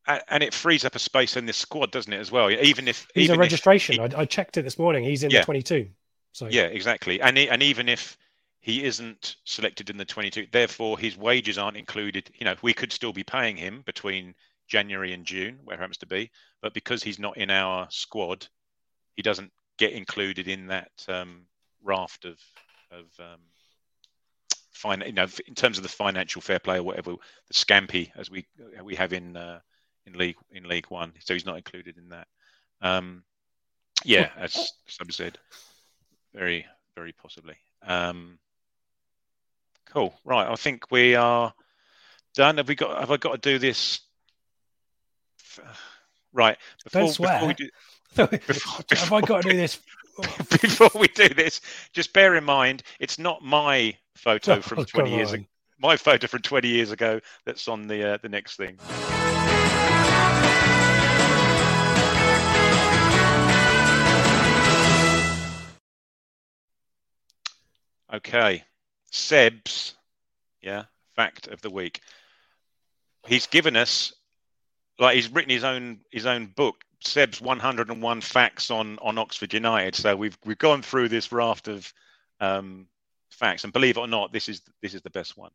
And it frees up a space in this squad, doesn't it? As well, even if He's even a registration. he- I, I checked it this morning. He's in Yeah. the 22. So Yeah, exactly. And he, and even if he isn't selected in the 22, therefore his wages aren't included. You know, we could still be paying him between January and June, where it happens to be, but because he's not in our squad, he doesn't get included in that um, raft of of um, fine. You know, in terms of the financial fair play or whatever, the scampy as we we have in uh, in league in League One. So he's not included in that. Um, yeah, as some said, very very possibly. Um, cool. Right. I think we are done. Have we got? Have I got to do this? (sighs) Right. Before, Don't swear. before we do, (laughs) Have I got to do this? (laughs) before we do this, just bear in mind it's not my photo (laughs) from Oh, 20 years ago. My photo from 20 years ago that's on the uh, the next thing. Okay, Seb's, yeah, fact of the week. He's given us, like he's written his own his own book, Seb's 101 facts on on Oxford United. So we've we've gone through this raft of um, facts, and believe it or not, this is this is the best one.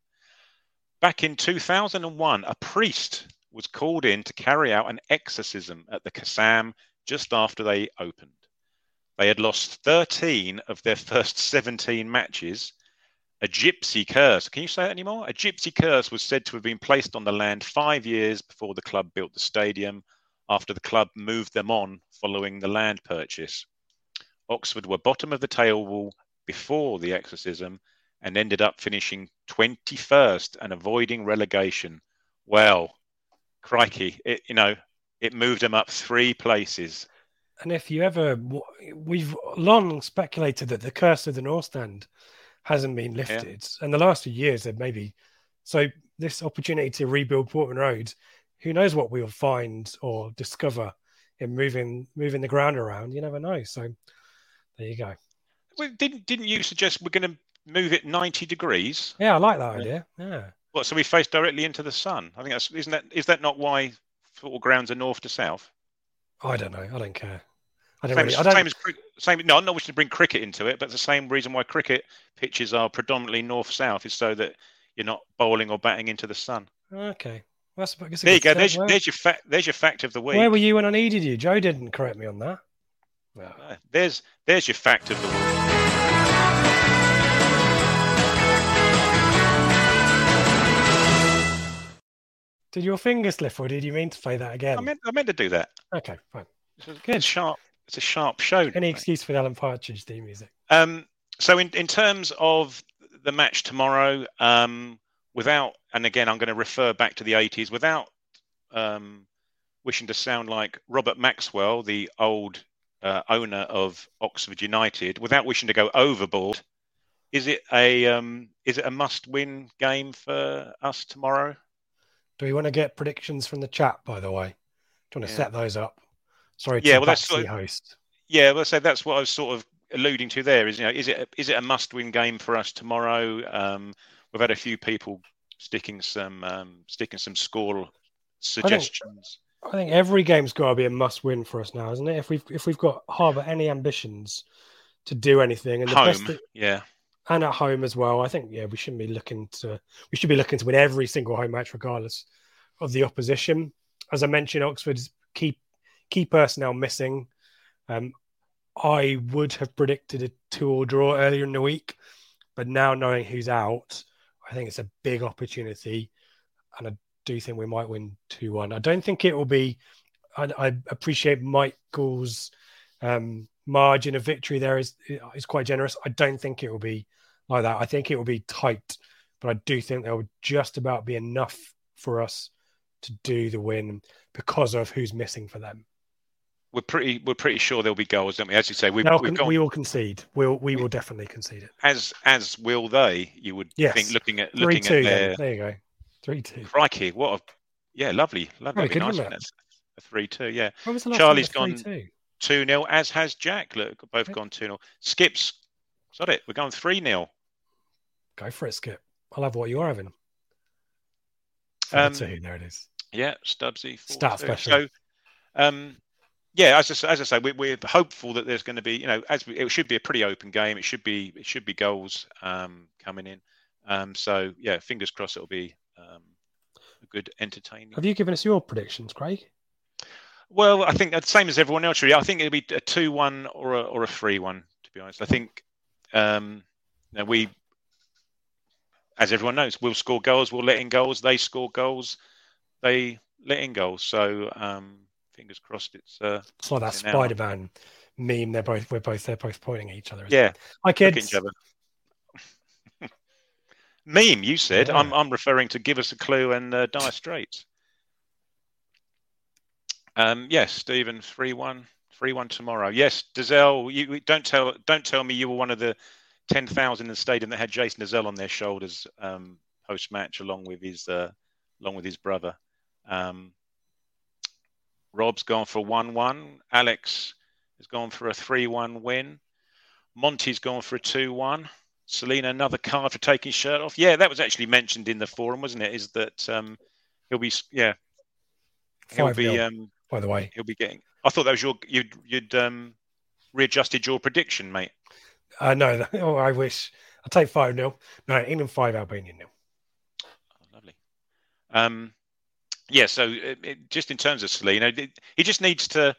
Back in 2001, a priest was called in to carry out an exorcism at the Kassam just after they opened. They had lost 13 of their first 17 matches. A gypsy curse. Can you say that anymore? A gypsy curse was said to have been placed on the land five years before the club built the stadium, after the club moved them on following the land purchase. Oxford were bottom of the table before the exorcism and ended up finishing 21st and avoiding relegation. Well, crikey, it, you know, it moved them up three places. And if you ever, we've long speculated that the curse of the North Stand hasn't been lifted, yeah. and the last few years there maybe. So this opportunity to rebuild Portman Road, who knows what we'll find or discover in moving moving the ground around? You never know. So there you go. Well, didn't didn't you suggest we're going to move it ninety degrees? Yeah, I like that idea. Yeah. What? So we face directly into the sun? I think that's isn't that is that not why football grounds are north to south? I don't know. I don't care. I don't same, really. I don't... Same as same. No, I'm not wishing to bring cricket into it, but the same reason why cricket pitches are predominantly north south is so that you're not bowling or batting into the sun. Okay. Well, that's, there you go. There's, there's, your fact. There's your fact of the week. Where were you when I needed you? Joe didn't correct me on that. Well, uh, there's there's your fact of the week. Did your finger slip, or did you mean to play that again? I meant, I meant to do that. Okay, fine. It's a good sharp. It's a sharp show. Any excuse for the Alan Partridge theme music? Um, so in, in terms of the match tomorrow, um, without and again I'm going to refer back to the 80s, without um, wishing to sound like Robert Maxwell, the old uh, owner of Oxford United, without wishing to go overboard. Is it a um, is it a must-win game for us tomorrow? Do we want to get predictions from the chat, by the way? Do you want to yeah. set those up? Sorry, yeah, well, that's sort of, host. Yeah, well, so that's what I was sort of alluding to there. Is you know, is it is it a must-win game for us tomorrow? Um, we've had a few people sticking some um, sticking some score suggestions. I think, I think every game's got to be a must-win for us now, isn't it? If we've if we've got harbour any ambitions to do anything, and the Home, best, yeah, and at home as well. I think yeah, we shouldn't be looking to we should be looking to win every single home match regardless of the opposition. As I mentioned, Oxford's key key personnel missing. Um, I would have predicted a two-all draw earlier in the week, but now knowing who's out, I think it's a big opportunity, and I do think we might win two-one. I don't think it will be. I, I appreciate Michael's um, margin of victory there is is quite generous. I don't think it will be like that. I think it will be tight, but I do think there will just about be enough for us to do the win because of who's missing for them. We're pretty we're pretty sure there'll be goals, don't we? As you say, we've, no, we've gone, we will concede. We'll we will definitely concede it. As as will they? You would yes. think looking at looking Three, two, at their there you go. Three two. Crikey, what a yeah, lovely, lovely, nice one. That's a three two, yeah. When was the last Charlie's gone 3-2? two 0 as has Jack. Look, both gone two 0 Skips, got it. We're going three 0 Go for it, Skip. I'll have what you're having. Um, two, there it is. Yeah, Stubbsy. Start 4-2. special. So, um, yeah, as I, as I say, we, we're hopeful that there's going to be, you know, as we, it should be a pretty open game. It should be, it should be goals um, coming in. Um, so yeah, fingers crossed it'll be um, a good entertaining. Have you given us your predictions, Craig? Well, I think the same as everyone else. Really, I think it'll be a two-one or a or a three-one. To be honest, I think um, we, as everyone knows, we'll score goals. We'll let in goals. They score goals. They let in goals. So um, fingers crossed. It's uh, it's like that Spider Man meme. They're both we're both they're both pointing at each other. Yeah, hi kids. (laughs) meme, you said. Yeah. I'm I'm referring to give us a clue and uh, Dire Straits. Um, yes, Stephen, three one, three one tomorrow. Yes, Dazelle, you don't tell don't tell me you were one of the ten thousand in the stadium that had Jason Dozzell on their shoulders um, post match, along with his uh, along with his brother. Um, Rob's gone for one one. Alex has gone for a three one win. Monty's gone for a two one. Celina, another card for taking his shirt off. Yeah, that was actually mentioned in the forum, wasn't it? Is that um, he'll be yeah he'll Five be um, by the way. he'll be getting. I thought that was your you'd you'd um, readjusted your prediction, mate. Uh, no, (laughs) oh, I wish. I'll take 5 0. No, England 5, Albania nil. Oh, lovely. Um, yeah, so it, it, just in terms of it, he just needs to.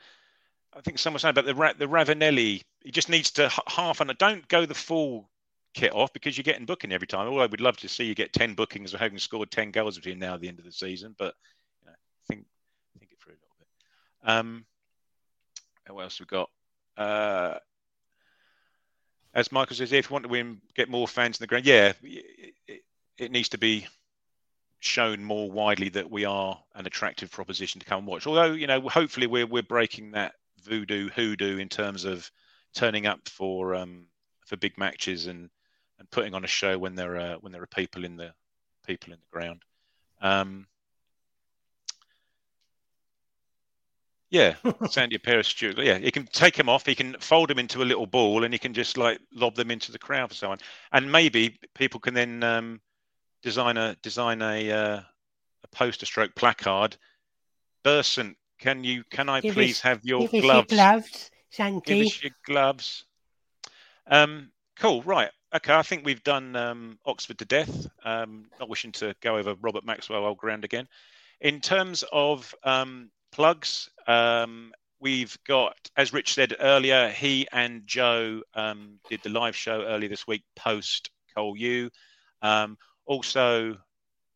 I think someone said about the Ra- the Ravanelli. He just needs to h- half and don't go the full kit off because you're getting booking every time. Although we'd love to see you get ten bookings or having scored ten goals between now and the end of the season, but you know, think think it through a little bit. Um, what else we got? Uh, as Michael says, if you want to win, get more fans in the ground. Yeah, it, it needs to be shown more widely that we are an attractive proposition to come and watch. Although, you know, hopefully we're we're breaking that voodoo hoodoo in terms of turning up for um, for big matches and and putting on a show when there are when there are people in the people in the ground. Um, yeah, (laughs) Sandy Paris Stewart. Yeah, he can take them off. He can fold them into a little ball, and he can just like lob them into the crowd for someone. And maybe people can then um, design a design a uh, a poster stroke placard. Burson, can you can I Give please us- have your give us your gloves? gloves, Give us your gloves. Um, cool. Right. Okay. I think we've done um, Oxford to death. Um, not wishing to go over Robert Maxwell old ground again. In terms of um, plugs, um, we've got, as Rich said earlier, he and Joe um, did the live show earlier this week post Cole U. Um, also,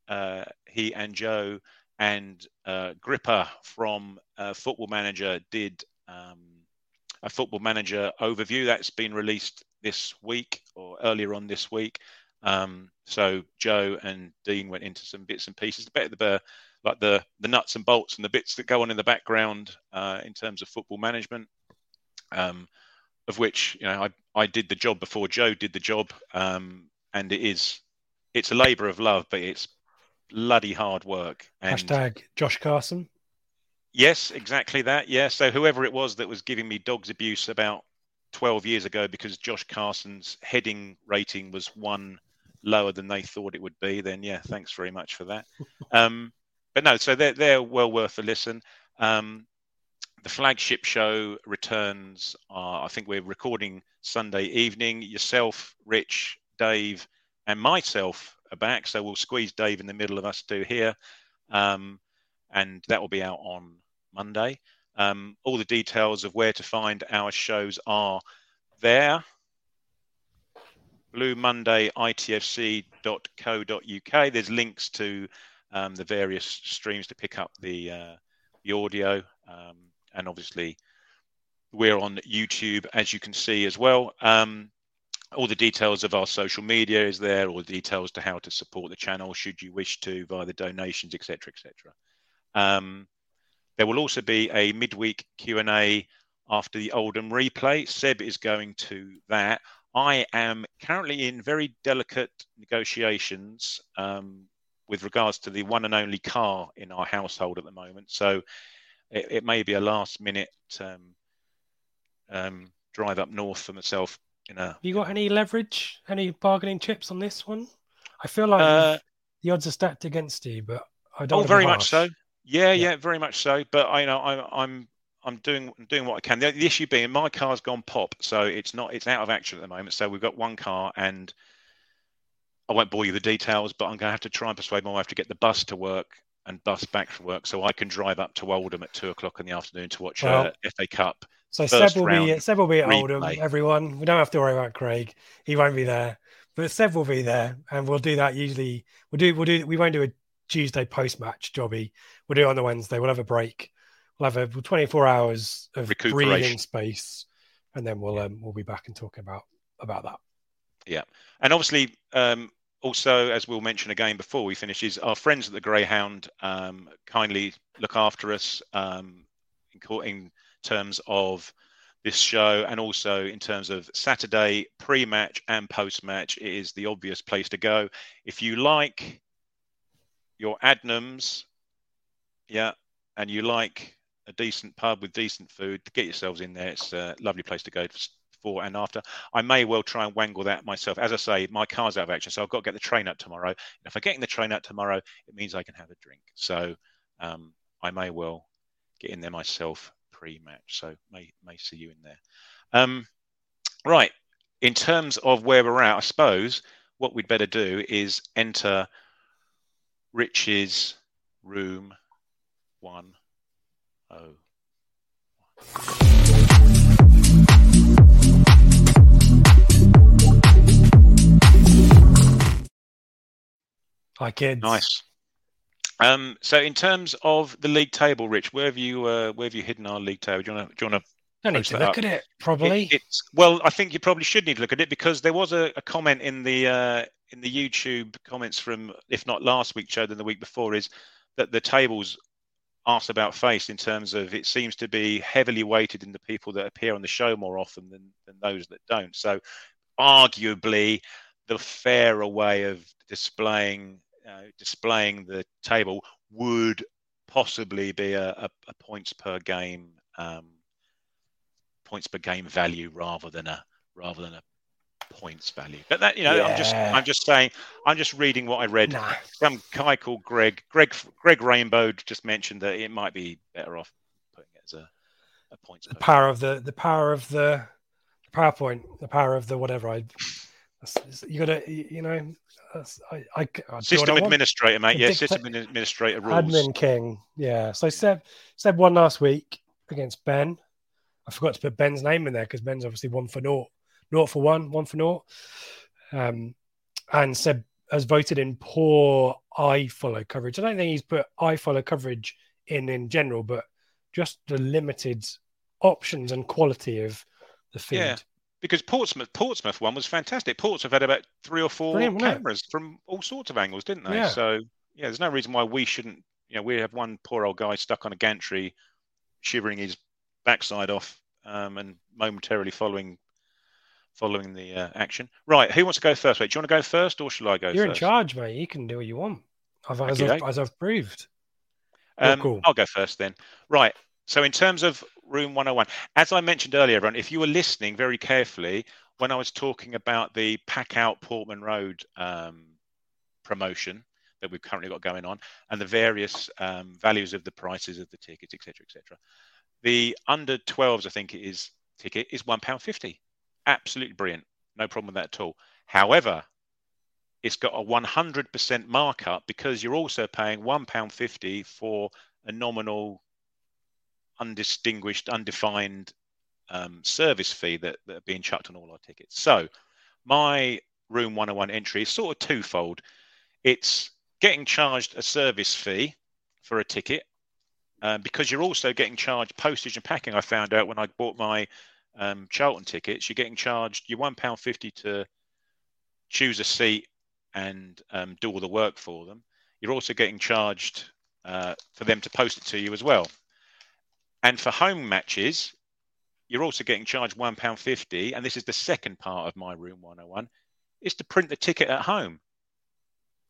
uh, he and Joe and uh, Gripper from uh, Football Manager did um, a Football Manager overview that's been released this week or earlier on this week. Um, so Joe and Dean went into some bits and pieces, the bit the like the the nuts and bolts and the bits that go on in the background uh, in terms of football management. Um, of which you know I, I did the job before Joe did the job, um, and it is it's a labour of love, but it's bloody hard work. And Hashtag Josh Carson. Yes, exactly that. Yeah. So whoever it was that was giving me dogs abuse about 12 years ago because Josh Carson's heading rating was one lower than they thought it would be, then yeah, thanks very much for that. (laughs) um, but no, so they're they're well worth a listen. Um, the flagship show returns. Uh, I think we're recording Sunday evening. Yourself, Rich, Dave, and myself are back. So we'll squeeze Dave in the middle of us two here. Um, and that will be out on Monday. Um, all the details of where to find our shows are there. Blue Monday ITFC.co.uk. There's links to um, the various streams to pick up the uh, the audio, um, and obviously we're on YouTube as you can see as well. Um, all the details of our social media is there. All the details to how to support the channel, should you wish to, via the donations, etc., etc. Um, there will also be a midweek Q&A after the Oldham replay. Seb is going to that. I am currently in very delicate negotiations um, with regards to the one and only car in our household at the moment. So it, it may be a last minute um, um, drive up north for myself. In a, Have you got any leverage, any bargaining chips on this one? I feel like Uh, the odds are stacked against you, but I don't. Oh, very much so. Yeah, Yeah. yeah, very much so. But I you know I'm I'm I'm doing doing what I can. The, the issue being my car's gone pop, so it's not it's out of action at the moment. So we've got one car, and I won't bore you the details, but I'm going to have to try and persuade my wife to get the bus to work and bus back from work, so I can drive up to Oldham at two o'clock in the afternoon to watch Well, uh, FA Cup. So Seb will be Seb will be at Oldham. Everyone, we don't have to worry about Craig. He won't be there, but Seb will be there, and we'll do that. Usually, we'll do we'll do we won't do a Tuesday post match jobby. We'll do it on the Wednesday. We'll have a break. We'll have a 24 hours of breathing space, and then we'll um, we'll be back and talk about about that. Yeah, and obviously, um, also as we'll mention again before we finish, is our friends at the Greyhound um, kindly look after us um, in, in terms of this show, and also in terms of Saturday pre-match and post-match. It is the obvious place to go if you like your Adnams, yeah, and you like a decent pub with decent food. Get yourselves in there. It's a lovely place to go before and after. I may well try and wangle that myself. As I say, my car's out of action, so I've got to get the train up tomorrow. And if I get in the train up tomorrow, it means I can have a drink. So um, I may well get in there myself pre-match. So may may see you in there. Um, right. In terms of where we're at, I suppose what we'd better do is enter Rich's room one oh. Hi, kids. Nice. Um, so, in terms of the league table, Rich, where have you uh, where have you hidden our league table? Do you want to do you want to Don't need to look up? at it, probably. It, it's well, I think you probably should need to look at it because there was a, a comment in the uh, in the YouTube comments from, if not last week's show, then the week before, is that the tables asked about face in terms of it seems to be heavily weighted in the people that appear on the show more often than than those that don't. So, arguably, the fairer way of displaying uh, displaying the table would possibly be a, a, a points per game um, points per game value rather than a rather than a points value. But that you know, I'm just I'm just saying I'm just reading what I read. Nah. Some guy called Greg Greg Greg Rainbow just mentioned that it might be better off putting it as a, a points the power of the the power of the PowerPoint, the power of the whatever. I you gotta you you know I, I, I system administrator, mate. Yeah, system administrator rules. admin king. Yeah. So Seb Seb won last week against Ben. I forgot to put Ben's name in there because Ben's obviously one for naught, naught for one, one for naught. Um, and Seb has voted in poor I follow coverage. I don't think he's put I follow coverage in in general, but just the limited options and quality of the feed. Yeah. Because Portsmouth Portsmouth one was fantastic. Portsmouth had about three or four Brilliant, it? cameras from all sorts of angles, didn't they? Yeah. So yeah, there's no reason why we shouldn't. You know, we have one poor old guy stuck on a gantry, shivering his backside off, um, and momentarily following following the uh, action. Right, who wants to go first? Wait, do you want to go first, or shall I go You're in charge, mate. You can do what you want. As, Okay, I've, as I've proved. Um, cool. I'll go first then. Right. So, in terms of room 101, as I mentioned earlier, everyone, if you were listening very carefully when I was talking about the Pack Out Portman Road um, promotion that we've currently got going on and the various um, values of the prices of the tickets, etc., etc., the under 12s, I think it is, ticket is £1.50. Absolutely brilliant. No problem with that at all. However, it's got a 100% markup because you're also paying £1.50 for a nominal, undistinguished, undefined um, service fee that, that are being chucked on all our tickets. So, my Room 101 entry is sort of twofold. It's getting charged a service fee for a ticket um, because you're also getting charged postage and packing. I found out when I bought my um, Charlton tickets, you're getting charged your £1.50 to choose a seat and um, do all the work for them. You're also getting charged uh, for them to post it to you as well. And for home matches, you're also getting charged £1.50. And this is the second part of my Room 101 is to print the ticket at home.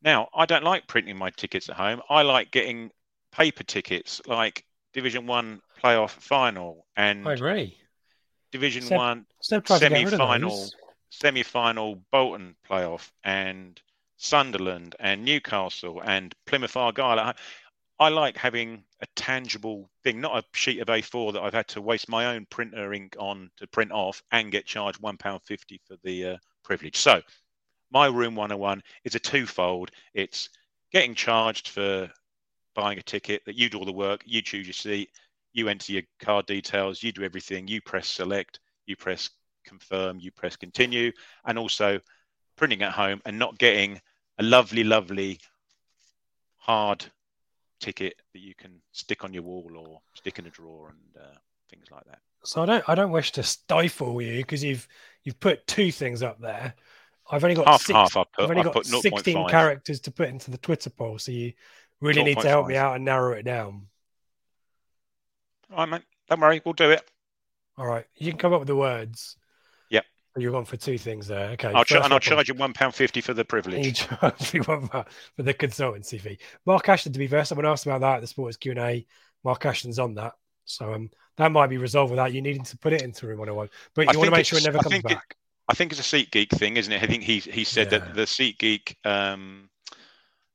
Now, I don't like printing my tickets at home. I like getting paper tickets like Division 1 playoff final and oh, I agree. Division Seb- 1 Seb tried to get rid of semi-final semi-final Bolton playoff and Sunderland and Newcastle and Plymouth Argyle. I, like having a tangible thing, not a sheet of A4 that I've had to waste my own printer ink on to print off and get charged one pound fifty for the uh, privilege. So, my room 101 is a twofold. It's getting charged for buying a ticket that you do all the work, you choose your seat, you enter your card details, you do everything, you press select, you press confirm, you press continue, and also printing at home and not getting a lovely, lovely hard ticket that you can stick on your wall or stick in a drawer and uh, things like that. So I don't I don't wish to stifle you because you've you've put two things up there. I've only got Half six, half. Put. I've only I got put 16 0.5. characters to put into the Twitter poll, so you really need to help me out and narrow it down. All right, mate. Don't worry, we'll do it. All right, you can come up with the words. You're on for two things there. Okay. I'll and I'll charge you one pound fifty for the privilege. charge me one for the consultancy fee. Mark Ashton, to be fair, someone asked about that at the Sports Q and A. Mark Ashton's on that, so um, that might be resolved without you needing to put it into room 101. But I you want to make sure it never I comes think it- back. I think it's a Seat Geek thing, isn't it? I think he he said Yeah. that the Seat Geek um,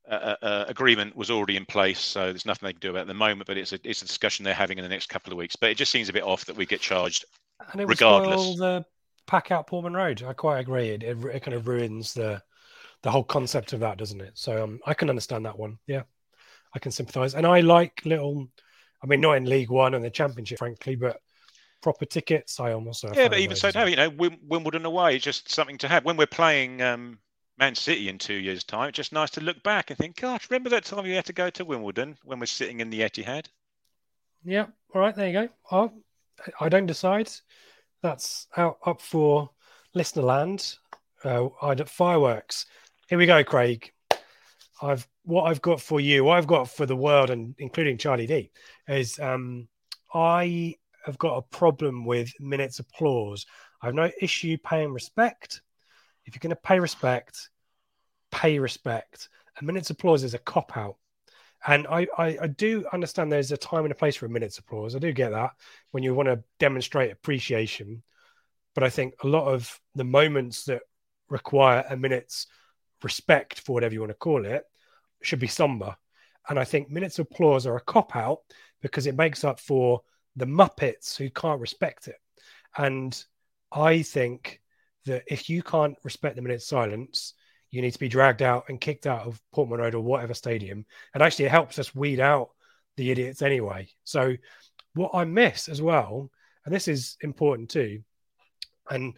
uh, uh, agreement was already in place, so there's nothing they can do about it at the moment. But it's a it's a discussion they're having in the next couple of weeks. But it just seems a bit off that we get charged. And it was regardless. the pack out Portman Road. I quite agree. It, it, it kind of ruins the the whole concept of that, doesn't it? So um, I can understand that one. Yeah, I can sympathise. And I like little. I mean, not in League One and the Championship, frankly, but proper tickets. I almost yeah, but even so, no, you know, Wimbledon away, it's just something to have. When we're playing um, Man City in two years' time, it's just nice to look back and think, gosh, remember that time we had to go to Wimbledon when we're sitting in the Etihad? Yeah, all right, there you go. Oh, I don't decide. That's out up for listener land. Uh, fireworks. Here we go, Craig. I've what I've got for you, what I've got for the world, and including Charlie D, is um, I have got a problem with minutes applause. I have no issue paying respect. If you're going to pay respect, pay respect. A minute's applause is a cop out. And I, I, I, do understand there's a time and a place for a minute's applause. I do get that when you want to demonstrate appreciation. But I think a lot of the moments that require a minute's respect for whatever you want to call it should be somber. And I think minutes of applause are a cop out because it makes up for the Muppets who can't respect it. And I think that if you can't respect the minute's silence, you need to be dragged out and kicked out of Portman Road or whatever stadium. And actually, it helps us weed out the idiots anyway. So, what I miss as well, and this is important too, and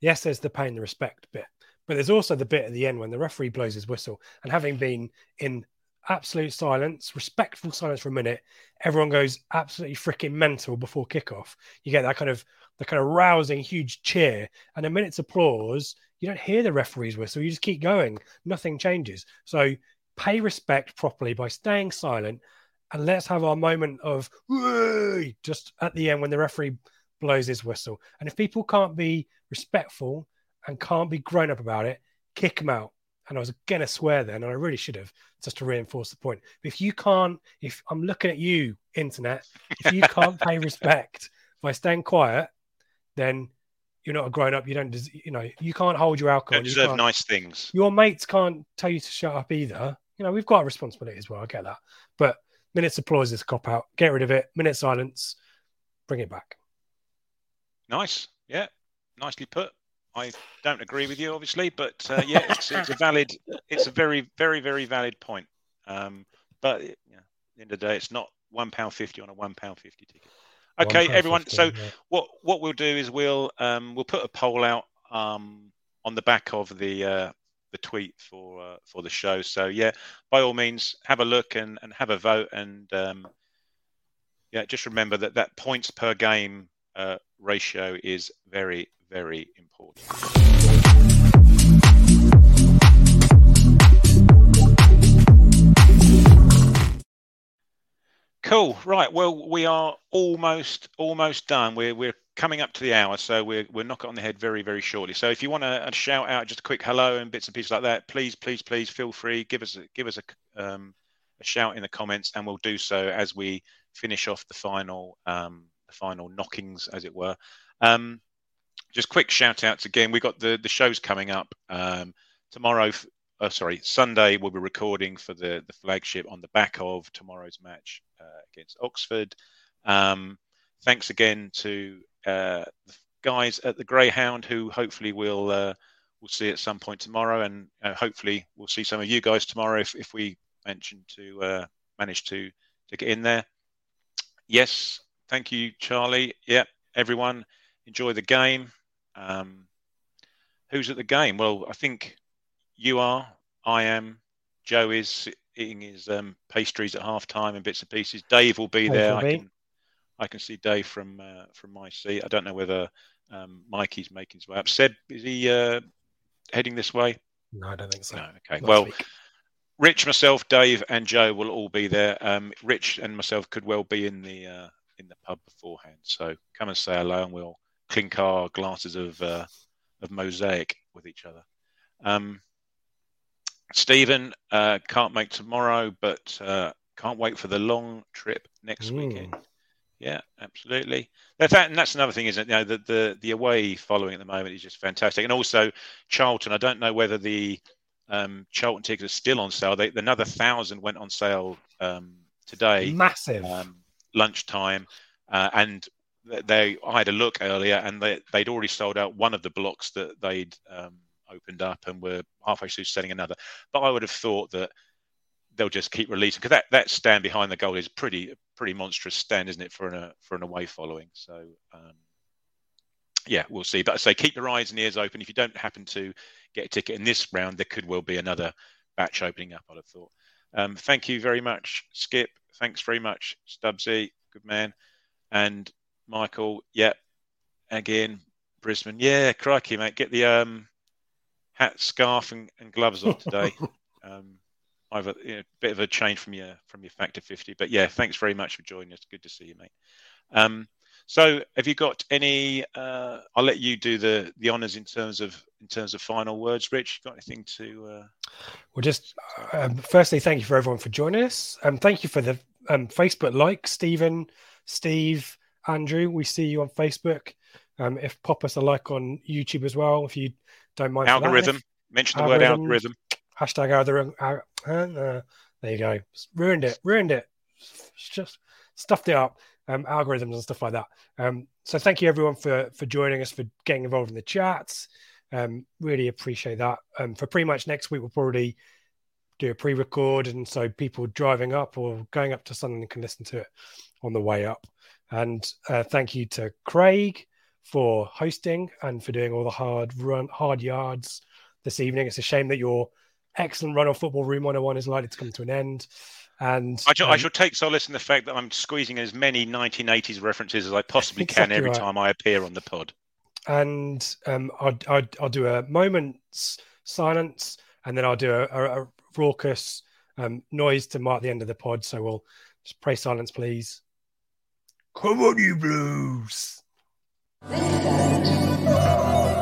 yes, there's the pain, the respect bit, but there's also the bit at the end when the referee blows his whistle. And having been in absolute silence, respectful silence for a minute, everyone goes absolutely freaking mental before kickoff. You get that kind of the kind of rousing huge cheer and a minute's applause. You don't hear the referee's whistle. You just keep going. Nothing changes. So pay respect properly by staying silent and let's have our moment of just at the end when the referee blows his whistle. And if people can't be respectful and can't be grown up about it, kick them out. And I was going to swear then, and I really should have, just to reinforce the point. But if you can't, if I'm looking at you, internet, if you can't pay (laughs) respect by staying quiet, then you're not a grown up. You don't, you know, you can't hold your alcohol. You deserve nice things. Your mates can't tell you to shut up either. You know, we've got a responsibility as well. I get that. But minutes applause is a cop out. Get rid of it. Minute silence. Bring it back. Nice. Yeah. Nicely put. I don't agree with you, obviously, but uh, yeah, it's, it's, a valid, it's a very, very, very valid point. Um, but yeah, at the end of the day, it's not one pound fifty on a one pound fifty ticket. Okay, everyone. so yeah. what what we'll do is we'll um, we'll put a poll out um, on the back of the uh, the tweet for uh, for the show. So yeah, by all means, have a look and, and have a vote. And um, yeah, just remember that that points per game uh, ratio is very very important. Cool. Right. Well, we are almost almost done. We're we're coming up to the hour, so we're we're knocking on the head very very shortly. So if you want to shout out just a quick hello and bits and pieces like that, please please please feel free. Give us a, give us a um, a shout in the comments, and we'll do so as we finish off the final um, the final knockings, as it were. Um, just quick shout outs again. We've got the, the shows coming up um, tomorrow. Uh, sorry, Sunday we'll be recording for the, the flagship on the back of tomorrow's match uh, against Oxford. Um, thanks again to uh, the guys at the Greyhound who hopefully we'll uh, we'll see at some point tomorrow, and uh, hopefully we'll see some of you guys tomorrow if, if we mention to uh, manage to to get in there. Yes, thank you, Charlie. Yeah, everyone enjoy the game. Um, who's at the game? Well, I think you are. I am. Joe is eating his um, pastries at half time and bits and pieces. Dave will be there. I can, I can see Dave from uh, from my seat. I don't know whether um, Mikey's making his way up. Seb, is he uh, heading this way? No, I don't think so. No, okay. Last well, week. Rich, myself, Dave, and Joe will all be there. Um, Rich and myself could well be in the uh, in the pub beforehand. So come and say hello, and we'll clink our glasses of uh, of mosaic with each other. Um, Stephen uh, can't make tomorrow, but uh, can't wait for the long trip next mm. weekend. Yeah, absolutely. That, and that's another thing, isn't it? You know, the, the the away following at the moment is just fantastic, and also Charlton. I don't know whether the um, Charlton tickets are still on sale. They, another thousand went on sale um, today. Massive. Um, lunchtime, uh, and they I had a look earlier and they they'd already sold out one of the blocks that they'd um, opened up and were halfway through selling another. But I would have thought that they'll just keep releasing because that, that stand behind the goal is pretty pretty monstrous stand, isn't it, for an for an away following? So um, yeah, we'll see. But I say keep your eyes and ears open. If you don't happen to get a ticket in this round, there could well be another batch opening up. I'd have thought. Um, thank you very much, Skip. Thanks very much, Stubbsy. Good man. And Michael, yeah, again, Brisbane. Yeah, crikey, mate. Get the um, hat, scarf, and, and gloves on today. (laughs) um, I've a you know, bit of a change from your from your factor 50, but yeah, thanks very much for joining us. Good to see you, mate. Um, so, have you got any? Uh, I'll let you do the the honors in terms of in terms of final words. Rich, got anything to? Uh... Well, just um, firstly, thank you for everyone for joining us. Um, thank you for the um, Facebook like, Stephen, Steve, Andrew. We see you on Facebook. Um, if pop us a like on YouTube as well, if you don't mind. Algorithm. Mention the word algorithm. Hashtag algorithm. Uh, uh, there you go. Ruined it. Ruined it. Just stuffed it up. Um, algorithms and stuff like that. Um, so thank you everyone for for joining us for getting involved in the chats. Um, really appreciate that. Um, for pretty much next week, we'll probably do a pre-record, and so people driving up or going up to something can listen to it on the way up. And uh, thank you to Craig for hosting and for doing all the hard run, hard yards this evening. It's a shame that your excellent run of Football Room 101 is likely to come to an end. And I, um, I shall take solace in the fact that I'm squeezing as many 1980s references as I possibly (laughs) exactly can every right. time I appear on the pod. And um, I'll, I'll, I'll, do a moment's silence and then I'll do a, a, a raucous um, noise to mark the end of the pod. So we'll just pray silence, please. Come on, you blues. This